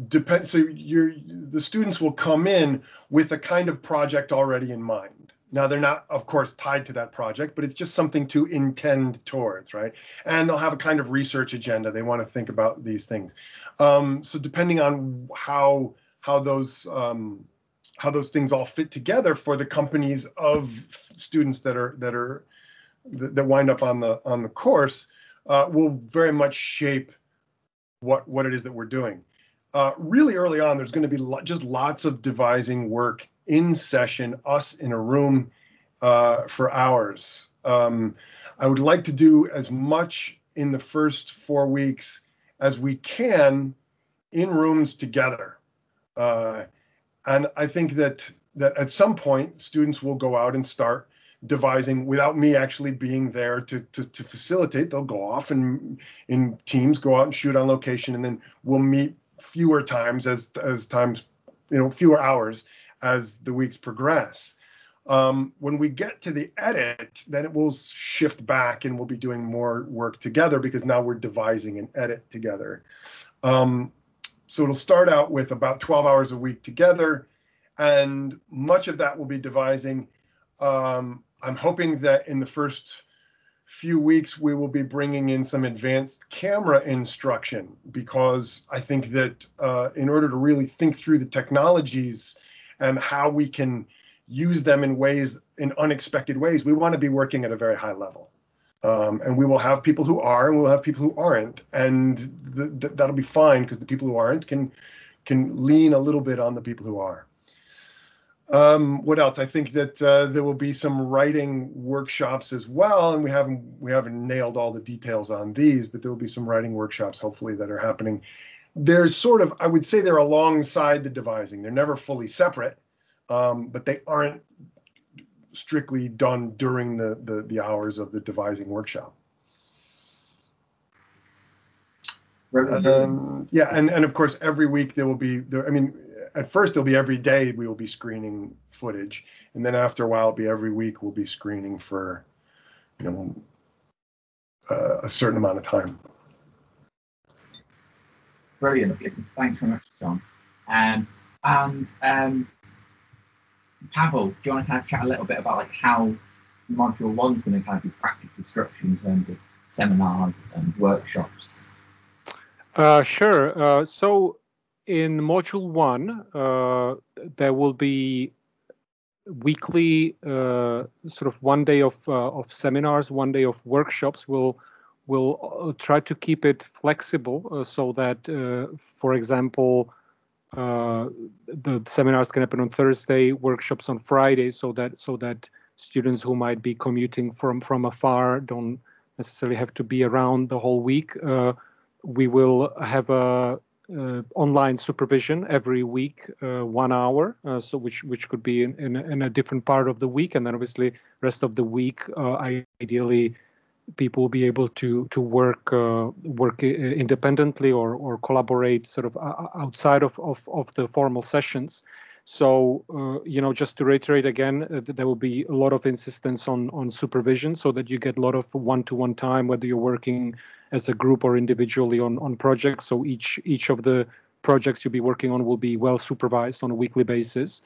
depend so you're the students will come in with a kind of project already in mind now they're not of course tied to that project but it's just something to intend towards right? And they'll have a kind of research agenda. They want to think about these things. Um, so depending on how how those um, how those things all fit together for the companies of students that are that are that wind up on the on the course uh, will very much shape what what it is that we're doing. Uh, really early on, there's going to be lo- just lots of devising work in session, us in a room uh, for hours. Um, I would like to do as much in the first four weeks as we can in rooms together. Uh, and I think that that at some point students will go out and start devising without me actually being there to, to, to facilitate. They'll go off and in teams go out and shoot on location, and then we'll meet fewer times as as times you know fewer hours as the weeks progress. Um, when we get to the edit, then it will shift back and we'll be doing more work together because now we're devising an edit together. Um, so it'll start out with about 12 hours a week together, and much of that will be devising. Um, I'm hoping that in the first few weeks we will be bringing in some advanced camera instruction because I think that uh, in order to really think through the technologies and how we can use them in ways in unexpected ways, we want to be working at a very high level. Um, and we will have people who are and we'll have people who aren't and th- th- that'll be fine because the people who aren't can can lean a little bit on the people who are um, what else? I think that uh, there will be some writing workshops as well, and we haven't we haven't nailed all the details on these, but there will be some writing workshops hopefully that are happening. They're sort of I would say they're alongside the devising. They're never fully separate, um, but they aren't strictly done during the, the the hours of the devising workshop. Um, yeah, and, and of course, every week there will be, there, I mean, at first it'll be every day we will be screening footage. And then after a while, it'll be every week we'll be screening for, you know, uh, a certain amount of time. Brilliant. Thanks very much, John. Um, and um, Pavel, do you want to kind of chat a little bit about like how module one is going to kind of be practically structured in terms of seminars and workshops? Uh, sure. Uh, so in module one, uh, there will be weekly uh, sort of one day of uh, of seminars, one day of workshops. We'll we'll uh, try to keep it flexible so that, for example, the seminars can happen on Thursday, workshops on Friday, so that so that students who might be commuting from from afar don't necessarily have to be around the whole week. Uh, we will have a uh, online supervision every week, uh, one hour, uh, so which which could be in, in, in, a different part of the week, and then obviously rest of the week, uh, ideally, people will be able to to work uh, work independently or or collaborate sort of outside of, of of the formal sessions. So, uh, you know, just to reiterate again, uh, there will be a lot of insistence on on supervision, so that you get a lot of one-to-one time, whether you're working as a group or individually on on projects. So each each of the projects you'll be working on will be well supervised on a weekly basis.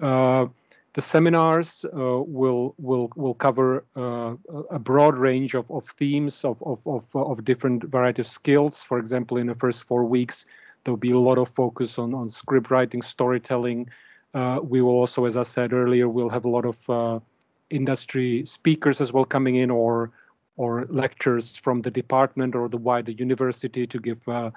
Uh, the seminars uh, will will will cover uh, a broad range of, of themes of, of, of, of different variety of skills. For example, in the first four weeks, There'll be a lot of focus on, on script writing, storytelling. Uh, we will also, as I said earlier, we'll have a lot of uh, industry speakers as well coming in or or lectures from the department or the wider university to give uh,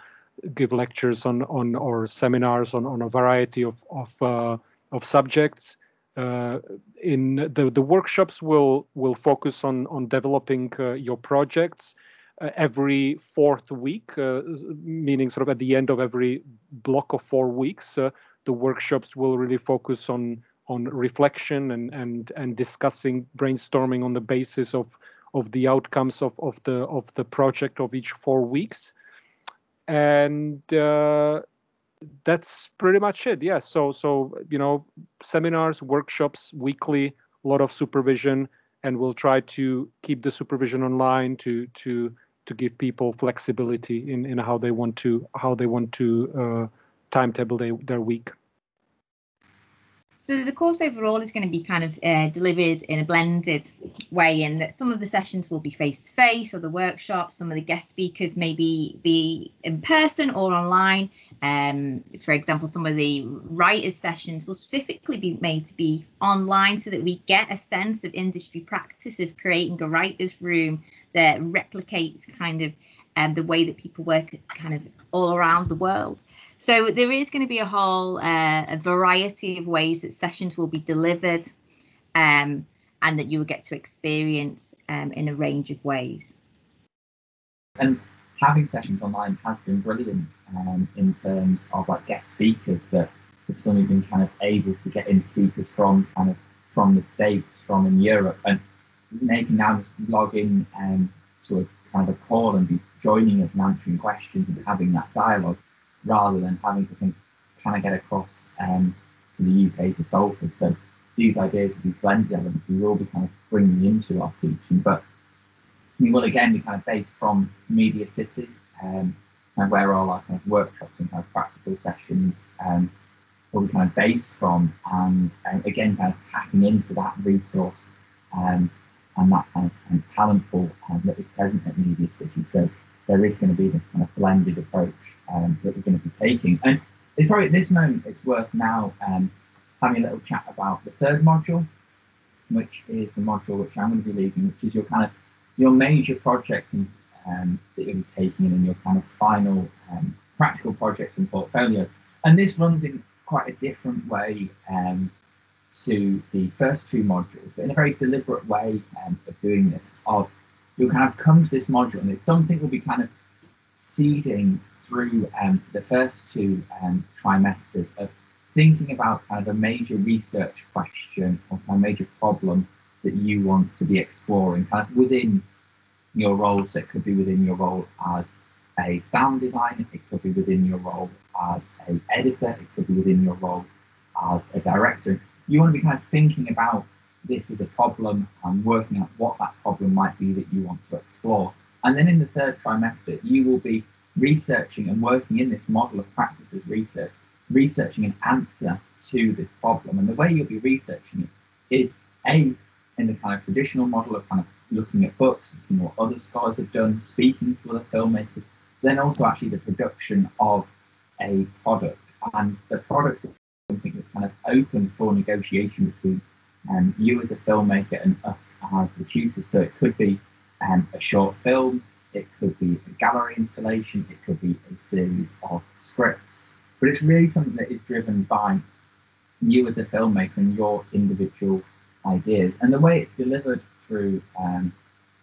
give lectures on on or seminars on, on a variety of of, uh, of subjects. Uh, in the the workshops will will focus on on developing uh, your projects uh, every fourth week, uh, meaning sort of at the end of every block of four weeks, uh, the workshops will really focus on on reflection and and and discussing, brainstorming on the basis of of the outcomes of of the of the project of each four weeks, and that's pretty much it. Yeah. So so you know, seminars, workshops, weekly, a lot of supervision, and we'll try to keep the supervision online to to to give people flexibility in, in how they want to how they want to uh, timetable they, their week. So the course overall is going to be kind of uh, delivered in a blended way, in that some of the sessions will be face to face, or the workshops, some of the guest speakers may be, be in person or online. Um, for example, some of the writers' sessions will specifically be made to be online, so that we get a sense of industry practice of creating a writers' room that replicates kind of um, the way that people work kind of all around the world. So there is going to be a whole uh, a variety of ways that sessions will be delivered um, and that you will get to experience um, in a range of ways. And having sessions online has been brilliant um, in terms of like guest speakers that have suddenly been kind of able to get in speakers from kind of from the States, from in Europe, and they can now log in and sort of kind of a call and be joining us and answering questions and having that dialogue rather than having to think, can I get across um, to the UK to Salford? So these ideas of these blended elements we will be kind of bringing into our teaching, but we will again be kind of based from Media City um, and where all our kind of workshops and kind of practical sessions um, will be kind of based from and um, again kind of tapping into that resource um, and that kind of, kind of talent pool um, that is present at Media City. So there is going to be this kind of blended approach um, that we're going to be taking. And it's probably at this moment it's worth now um, having a little chat about the third module, which is the module which I'm going to be leading, which is your kind of your major project and, um, that you'll be taking in your kind of final um, practical project and portfolio. And this runs in quite a different way um, to the first two modules, but in a very deliberate way um, of doing this. Of you'll kind of come to this module, and it's something will be kind of seeding through um, the first two um, trimesters of thinking about kind of a major research question or kind of major problem that you want to be exploring, kind of within your role. So it could be within your role as a sound designer, it could be within your role as an editor, it could be within your role as a director. You want to be kind of thinking about this is a problem and working out what that problem might be that you want to explore. And then in the third trimester, you will be researching and working in this model of practices research, researching an answer to this problem. And the way you'll be researching it is A, in the kind of traditional model of kind of looking at books, looking at what other scholars have done, speaking to other filmmakers, then also actually the production of a product. And the product is something that's kind of open for negotiation between um, you as a filmmaker and us as the tutors. So it could be um, a short film, it could be a gallery installation, it could be a series of scripts. But it's really something that is driven by you as a filmmaker and your individual ideas. And the way it's delivered through um,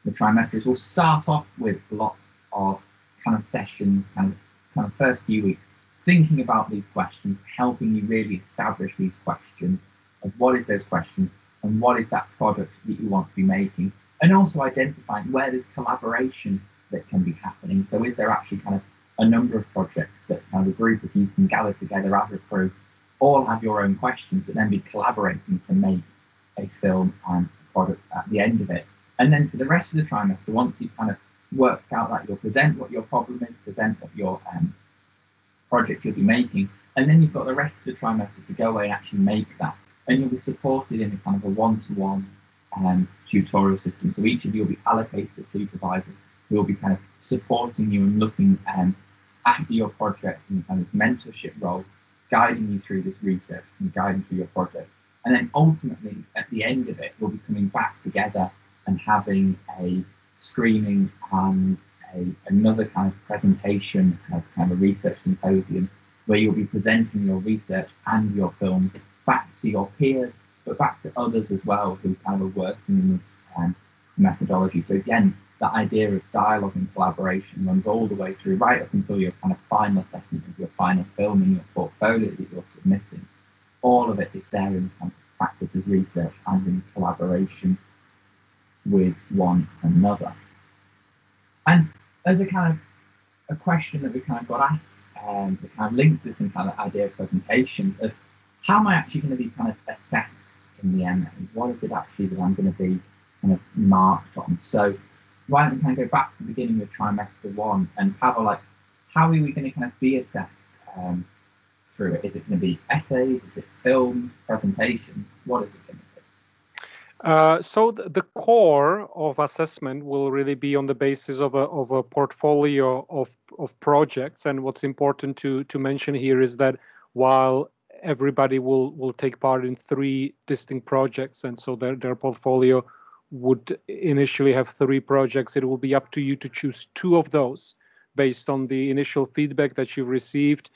the trimesters will start off with lots of kind of sessions, kind of kind of first few weeks, thinking about these questions, helping you really establish these questions of what is those questions and what is that product that you want to be making, and also identifying where there's collaboration that can be happening. So is there actually kind of a number of projects that kind of a group of you can gather together as a crew, all have your own questions, but then be collaborating to make a film and product at the end of it. And then for the rest of the trimester, once you've kind of worked out that you'll present what your problem is, present what your um, project you'll be making, and then you've got the rest of the trimester to go away and actually make that. And you'll be supported in a kind of a one-to-one um, tutorial system. So each of you will be allocated a supervisor who will be kind of supporting you and looking um, after your project in kind of mentorship role, guiding you through this research and guiding through your project. And then ultimately, at the end of it, we'll be coming back together and having a screening and a, another kind of presentation, kind of, kind of a research symposium, where you'll be presenting your research and your film back to your peers, but back to others as well who kind of working in this um, methodology. So again, that idea of dialogue and collaboration runs all the way through, right up until your kind of final assessment of your final film and your portfolio that you're submitting. All of it is there in this kind of practice of research and in collaboration with one another. And as a kind of a question that we kind of got asked, um, that kind of links this in kind of idea of presentations of how am I actually going to be kind of assessed in the MA? What is it actually that I'm going to be kind of marked on? So why don't we kind of go back to the beginning of trimester one and have a like, how are we going to kind of be assessed um, through it? Is it going to be essays? Is it film presentations? What is it going to be? Uh, so the, the, core of assessment will really be on the basis of a, of a portfolio of, of projects. And what's important to, to mention here is that while everybody will, will take part in three distinct projects, and so their, their portfolio would initially have three projects, it will be up to you to choose two of those based on the initial feedback that you've received,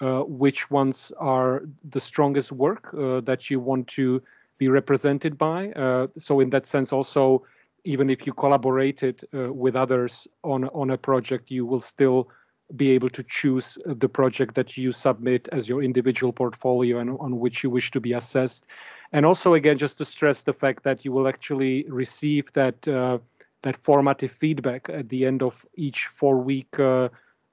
uh, which ones are the strongest work uh, that you want to be represented by. Uh, so in that sense, also, even if you collaborated uh, with others on on a project, you will still be able to choose the project that you submit as your individual portfolio and on which you wish to be assessed. And also, again, just to stress the fact that you will actually receive that uh, that formative feedback at the end of each four-week uh,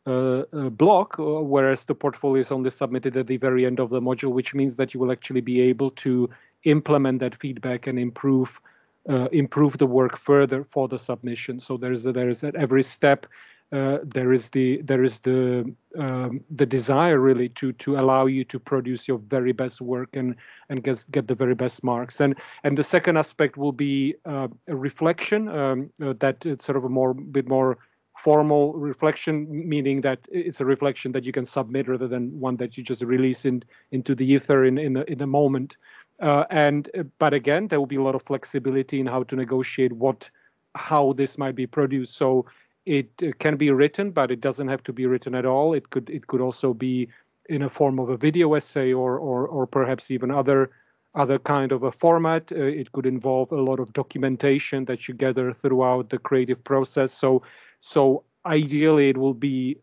uh, uh block, uh, whereas the portfolio is only submitted at the very end of the module, which means that you will actually be able to implement that feedback and improve uh, improve the work further for the submission. So there's a, there is at every step uh, there is the there is the um, the desire really to to allow you to produce your very best work and and get get the very best marks. And and the second aspect will be uh, a reflection um, uh, that it's sort of a more bit more formal reflection, meaning that it's a reflection that you can submit rather than one that you just release in, into the ether in in the in the moment. Uh, and uh, but again, there will be a lot of flexibility in how to negotiate what how this might be produced. So it uh, can be written, but it doesn't have to be written at all. It could it could also be in a form of a video essay or or, or perhaps even other other kind of a format. Uh, it could involve a lot of documentation that you gather throughout the creative process. So so ideally it will be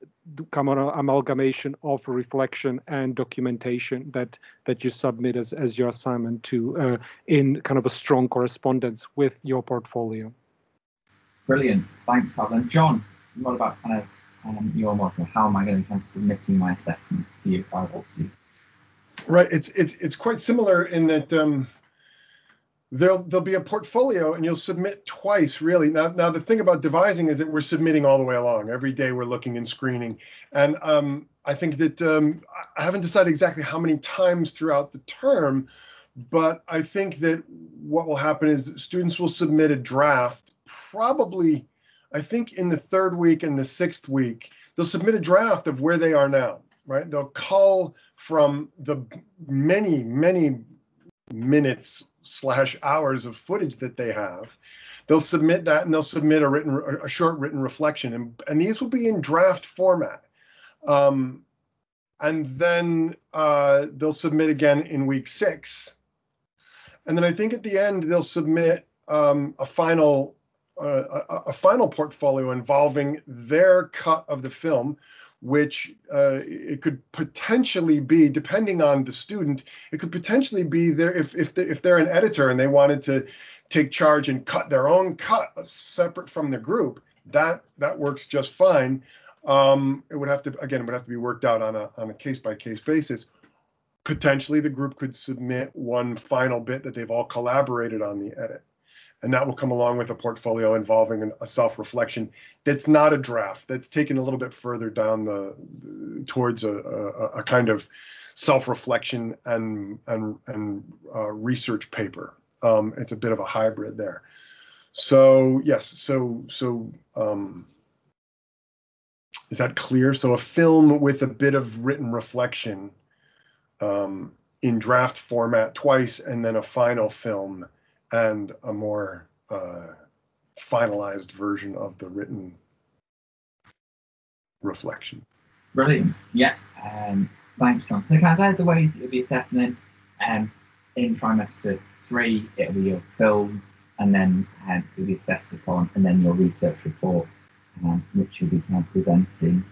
come on amalgamation of reflection and documentation that that you submit as, as your assignment to uh, in kind of a strong correspondence with your portfolio. Brilliant, thanks, Pavel. And John, what about kind of um, your model? How am I going to be kind of submitting my assessments to you if Right. It's it's it's quite similar in that um, there'll there'll be a portfolio and you'll submit twice really. Now now the thing about devising is that we're submitting all the way along. Every day we're looking and screening, and um, I think that um, I haven't decided exactly how many times throughout the term, but I think that what will happen is students will submit a draft probably. I think in the third week and the sixth week, they'll submit a draft of where they are now right? They'll call from the many, many minutes slash hours of footage that they have. They'll submit that and they'll submit a written, a short written reflection, and, and these will be in draft format. Um, and then uh, they'll submit again in week six. And then I think at the end they'll submit um, a final a, a, final portfolio involving their cut of the film, which uh, it could potentially be, depending on the student, it could potentially be there if if, they, if they're an editor and they wanted to take charge and cut their own cut separate from the group. That that works just fine. Um, it would have to again, it would have to be worked out on a on a case by case basis. Potentially, the group could submit one final bit that they've all collaborated on the edit and that will come along with a portfolio involving a self-reflection that's not a draft that's taken a little bit further down the, the towards a, a, a, kind of self-reflection and and and uh, research paper. Um, it's a bit of a hybrid there. So yes so so um, is that clear? So a film with a bit of written reflection um, in draft format twice and then a final film and a more uh, finalized version of the written reflection. Brilliant. Yeah. Um, thanks, John. So, kind of the ways that you'll be assessing then? Um, in trimester three, it'll be your film, and then um, you'll be assessed upon, and then your research report, um, which you'll be kind of presenting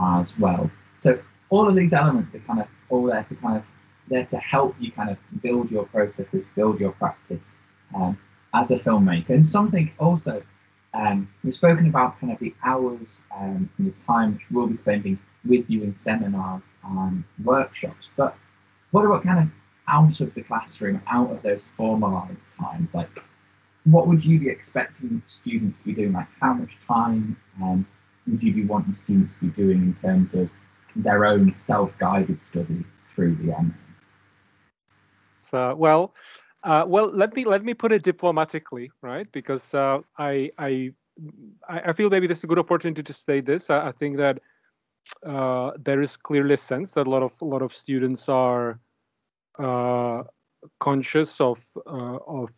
as well. So, all of these elements are kind of all there to kind of there to help you kind of build your processes, build your practice, um, as a filmmaker. And something also, um, we've spoken about kind of the hours um, and the time which we'll be spending with you in seminars and workshops. But what about kind of out of the classroom, out of those formalized times? Like, what would you be expecting students to be doing? Like, how much time um, would you be wanting students to be doing in terms of their own self-guided study through the MA? So, well, uh, well, let me let me put it diplomatically, right? Because uh, I, I I feel maybe this is a good opportunity to say this. I, think that uh, there is clearly a sense that a lot of a lot of students are uh, conscious of uh, of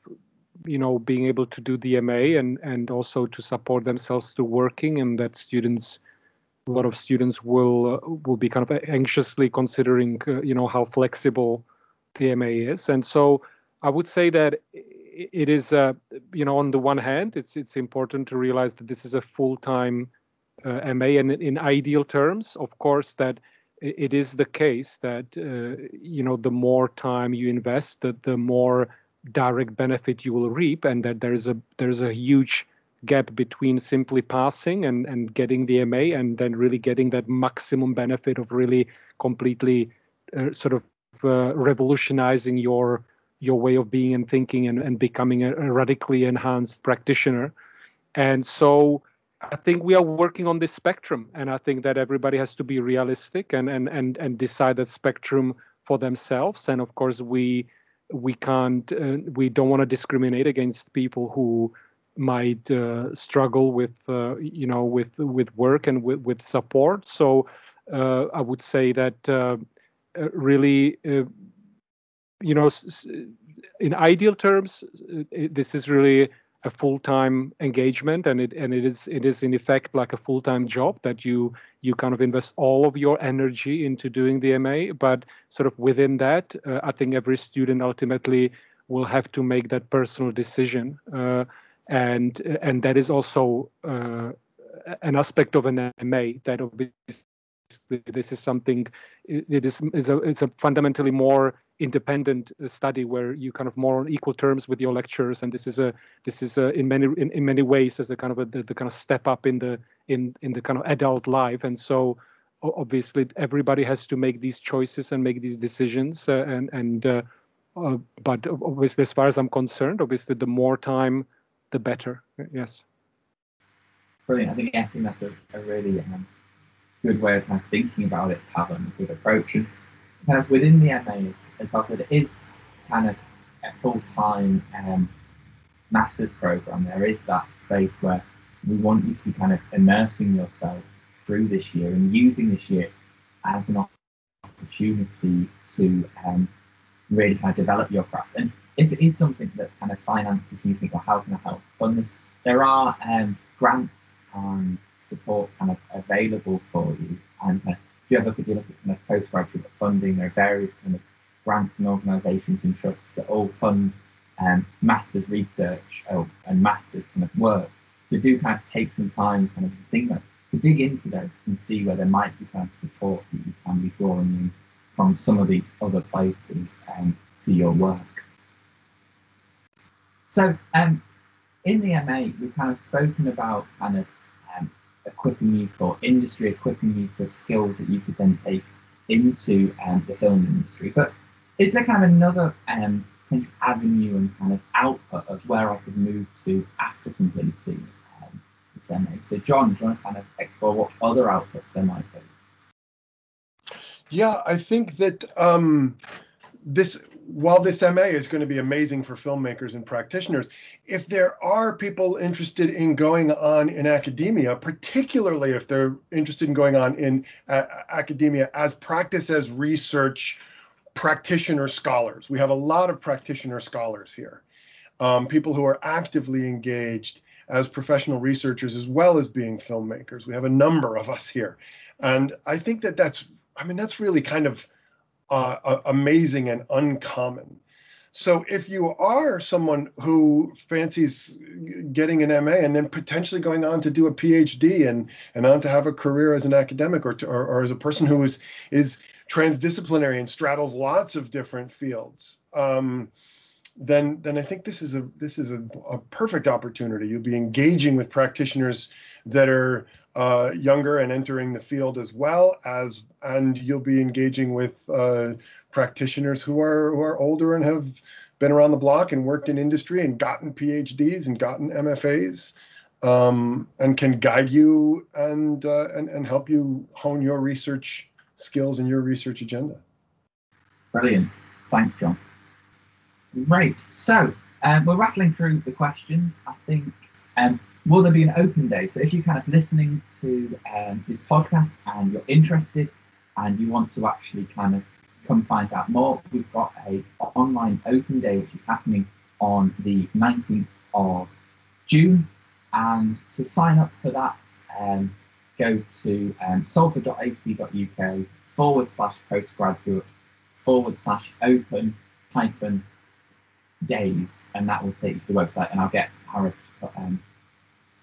you know being able to do the MA and and also to support themselves to working, and that students a lot of students will uh, will be kind of anxiously considering you know how flexible the MA is, and so I would say that it is, uh, you know, on the one hand, it's it's important to realize that this is a full-time uh, MA, and in ideal terms, of course, that it is the case that uh, you know the more time you invest, that the more direct benefit you will reap, and that there's a there's a huge gap between simply passing and and getting the MA, and then really getting that maximum benefit of really completely uh, sort of uh, revolutionizing your your way of being and thinking and, and becoming a, a radically enhanced practitioner. And so I think we are working on this spectrum, and I think that everybody has to be realistic and and and and decide that spectrum for themselves. And of course, we we can't uh, we don't want to discriminate against people who might uh, struggle with uh, you know with with work and with, with support. So uh, I would say that uh, uh, really you know, in ideal terms, it, this is really a full-time engagement, and it and it is it is in effect like a full-time job that you you kind of invest all of your energy into doing the MA. But sort of within that, uh, I think every student ultimately will have to make that personal decision, uh, and and that is also uh, an aspect of an MA that obviously this is something it is, is a it's a fundamentally more independent uh, study where you kind of more on equal terms with your lecturers and this is a this is a, in many in, in many ways as a kind of a, the, the kind of step up in the in in the kind of adult life. And so obviously everybody has to make these choices and make these decisions uh, and and uh, uh, but obviously as far as i'm concerned obviously the more time the better. Yes. Brilliant. I think i think that's a, a really um, good way of kind of thinking about it having a good approach and kind of within the MA, as, I said, it is kind of a full-time um, master's program. There is that space where we want you to be kind of immersing yourself through this year and using this year as an opportunity to um, really kind of develop your craft. And if it is something that kind of finances you think, well, how can I help fund this? There are um, grants and support kind of available for you. And uh, if you ever could you look at kind of postgraduate funding, there are various kind of grants and organisations and trusts that all fund um, master's research oh, and master's kind of work. So do kind of take some time, kind of think about, to dig into those and see where there might be kind of support that you can be drawing in from some of these other places um, for your work. So um, in the MA, we've kind of spoken about kind of equipping you for industry, equipping you for skills that you could then take into um, the film industry. But is there kind of another um, potential avenue and kind of output of where I could move to after completing um, this MA? So, John, do you want to kind of explore what other outputs there might be? Yeah, I think that um, this while this MA is going to be amazing for filmmakers and practitioners, if there are people interested in going on in academia, particularly if they're interested in going on in uh, academia as practice as research practitioner scholars, we have a lot of practitioner scholars here, um, people who are actively engaged as professional researchers as well as being filmmakers. We have a number of us here. And I think that that's, I mean, that's really kind of uh, amazing and uncommon. So if you are someone who fancies getting an MA and then potentially going on to do a PhD and and on to have a career as an academic or to, or, or, as a person who is is transdisciplinary and straddles lots of different fields, um, then then I think this is a this is a, a perfect opportunity. You'll be engaging with practitioners that are uh, younger and entering the field as well as, and you'll be engaging with uh, practitioners who are who are older and have been around the block and worked in industry and gotten PhDs and gotten MFAs, um, and can guide you and, uh, and and help you hone your research skills and your research agenda. Brilliant, thanks, John. Great. So um, we're rattling through the questions. I think um, will there be an open day? So if you're kind of listening to um, this podcast and you're interested and you want to actually kind of come find out more, we've got a online open day which is happening on the 19th of June. And to sign up for that, um, go to um, salford.ac.uk forward slash postgraduate forward slash open hyphen days, and that will take you to the website. And I'll get Harry um,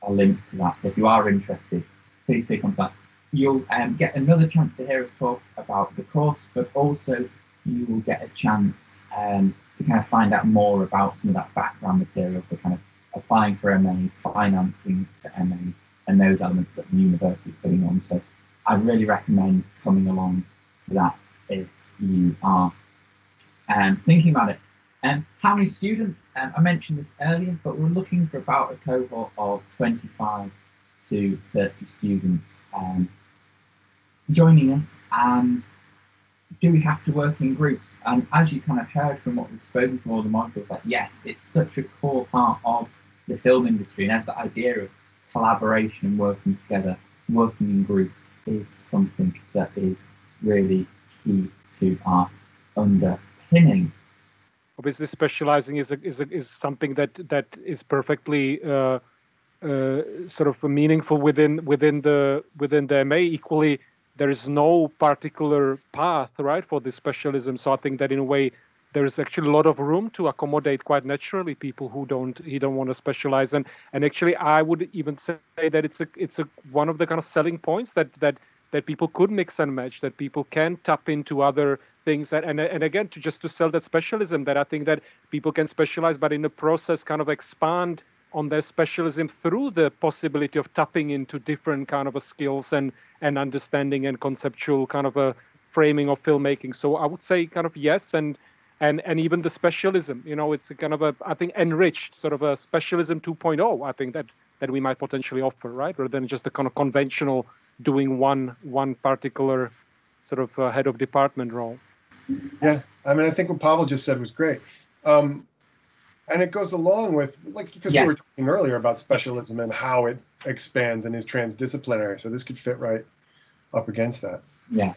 a link to that. So if you are interested, please click on that. You'll um, get another chance to hear us talk about the course, but also you will get a chance um, to kind of find out more about some of that background material for kind of applying for MAs, financing for MA, and those elements that the university is putting on. So I really recommend coming along to that if you are um, thinking about it. Um, how many students? Um, I mentioned this earlier, but we're looking for about a cohort of 25 to 30 students um, joining us. And do we have to work in groups? And as you kind of heard from what we've spoken from all the modules, like yes, it's such a core part of the film industry, and as the idea of collaboration and working together, working in groups is something that is really key to our underpinning obviously specializing is a, is a, is something that that is perfectly uh, uh, sort of meaningful within within the within the MA. Equally, there is no particular path right for this specialism. So I think that in a way there is actually a lot of room to accommodate quite naturally people who don't he don't want to specialize and and actually I would even say that it's a it's a one of the kind of selling points that that that people could mix and match, that people can tap into other things that, and and again to just to sell that specialism that I think that people can specialize, but in the process kind of expand on their specialism through the possibility of tapping into different kind of skills and and understanding and conceptual kind of a framing of filmmaking. So I would say kind of yes and and and even the specialism you know it's kind of a i think enriched sort of a specialism 2.0 i think that that we might potentially offer right rather than just the kind of conventional doing one one particular sort of uh, head of department role. Yeah i mean i think what pavel just said was great. Um, and it goes along with like because yeah. we were talking earlier about specialism and how it expands and is transdisciplinary so this could fit right up against that. Yeah.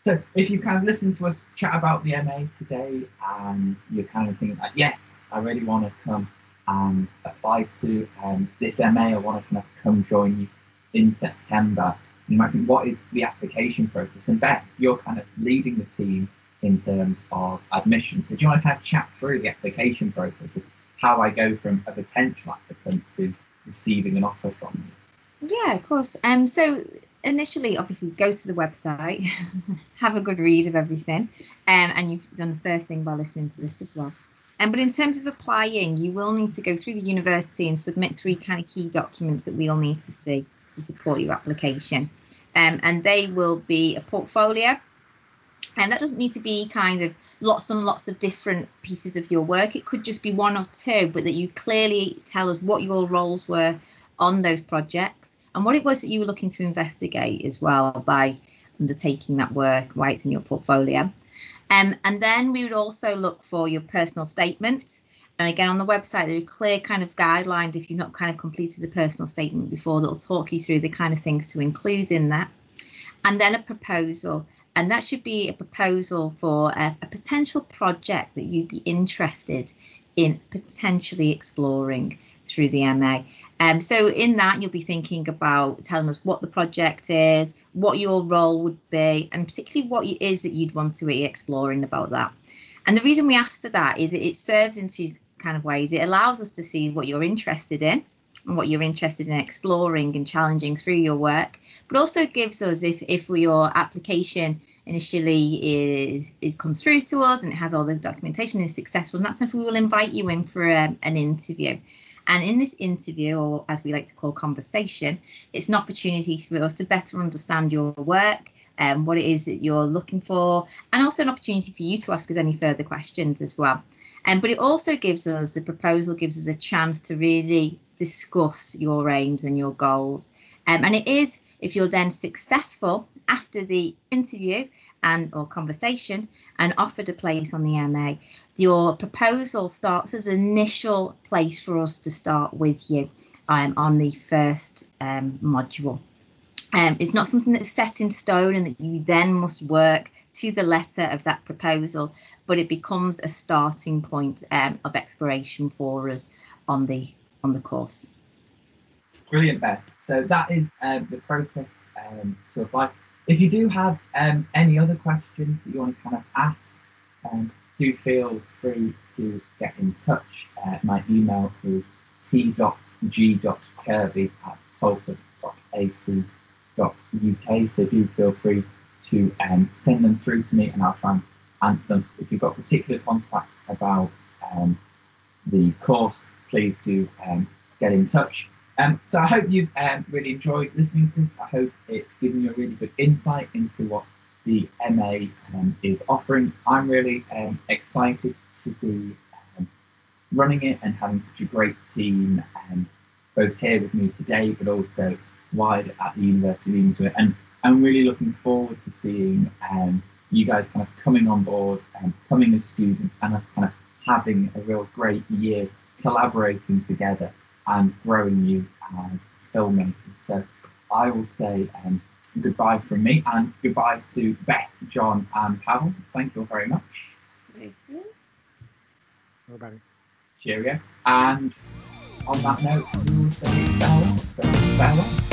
So if you kind of listen to us chat about the MA today and you're kind of thinking like, yes, I really want to come and apply to um, this MA, I want to kind of come join you in September. You might think, what is the application process? And Beth, you're kind of leading the team in terms of admission. So do you want to kind of chat through the application process of how I go from a potential applicant to receiving an offer from you? Yeah, of course. Um, so initially, obviously, go to the website, (laughs) have a good read of everything, um, and you've done the first thing by listening to this as well. Um, but in terms of applying, you will need to go through the university and submit three kind of key documents that we'll need to see to support your application. Um, and they will be a portfolio. And that doesn't need to be kind of lots and lots of different pieces of your work. It could just be one or two, but that you clearly tell us what your roles were on those projects and what it was that you were looking to investigate as well by undertaking that work, why it's in your portfolio. Um, and then we would also look for your personal statement. And again, on the website, there are clear kind of guidelines if you've not kind of completed a personal statement before that'll talk you through the kind of things to include in that. And then a proposal. And that should be a proposal for a, a potential project that you'd be interested in potentially exploring through the MA. Um, so in that, you'll be thinking about telling us what the project is, what your role would be, and particularly what it is that you'd want to be exploring about that. And the reason we ask for that is it serves in two kind of ways. It allows us to see what you're interested in and what you're interested in exploring and challenging through your work, but also gives us if if your application initially is is comes through to us and it has all the documentation is successful, and that's if we will invite you in for um, an interview. And in this interview, or as we like to call conversation, it's an opportunity for us to better understand your work, and um, what it is that you're looking for, and also an opportunity for you to ask us any further questions as well. Um, but it also gives us, the proposal gives us a chance to really discuss your aims and your goals. Um, and it is, if you're then successful after the interview, and or conversation and offered a place on the MA, your proposal starts as an initial place for us to start with you um, on the first um, module. Um, it's not something that's set in stone and that you then must work to the letter of that proposal, but it becomes a starting point um, of exploration for us on the on the course. Brilliant, Beth. So that is um, the process um, to apply. If you do have um, any other questions that you want to kind of ask, um, do feel free to get in touch. Uh, my email is t.g.kirby at salford.ac.uk. So do feel free to um, send them through to me and I'll try and answer them. If you've got particular contacts about um, the course, please do um, get in touch. Um, so I hope you've um, really enjoyed listening to this. I hope it's given you a really good insight into what the MA um, is offering. I'm really excited to be running it and having such a great team, both here with me today, but also wider at the university leading to it. And I'm really looking forward to seeing you guys kind of coming on board and coming as students and us kind of having a real great year collaborating together and growing you as filmmakers. So I will say um, goodbye from me and goodbye to Beth, John, and Pavel. Thank you all very much. Thank you. Everybody. Cheerio. And on that note, we will say farewell. So farewell.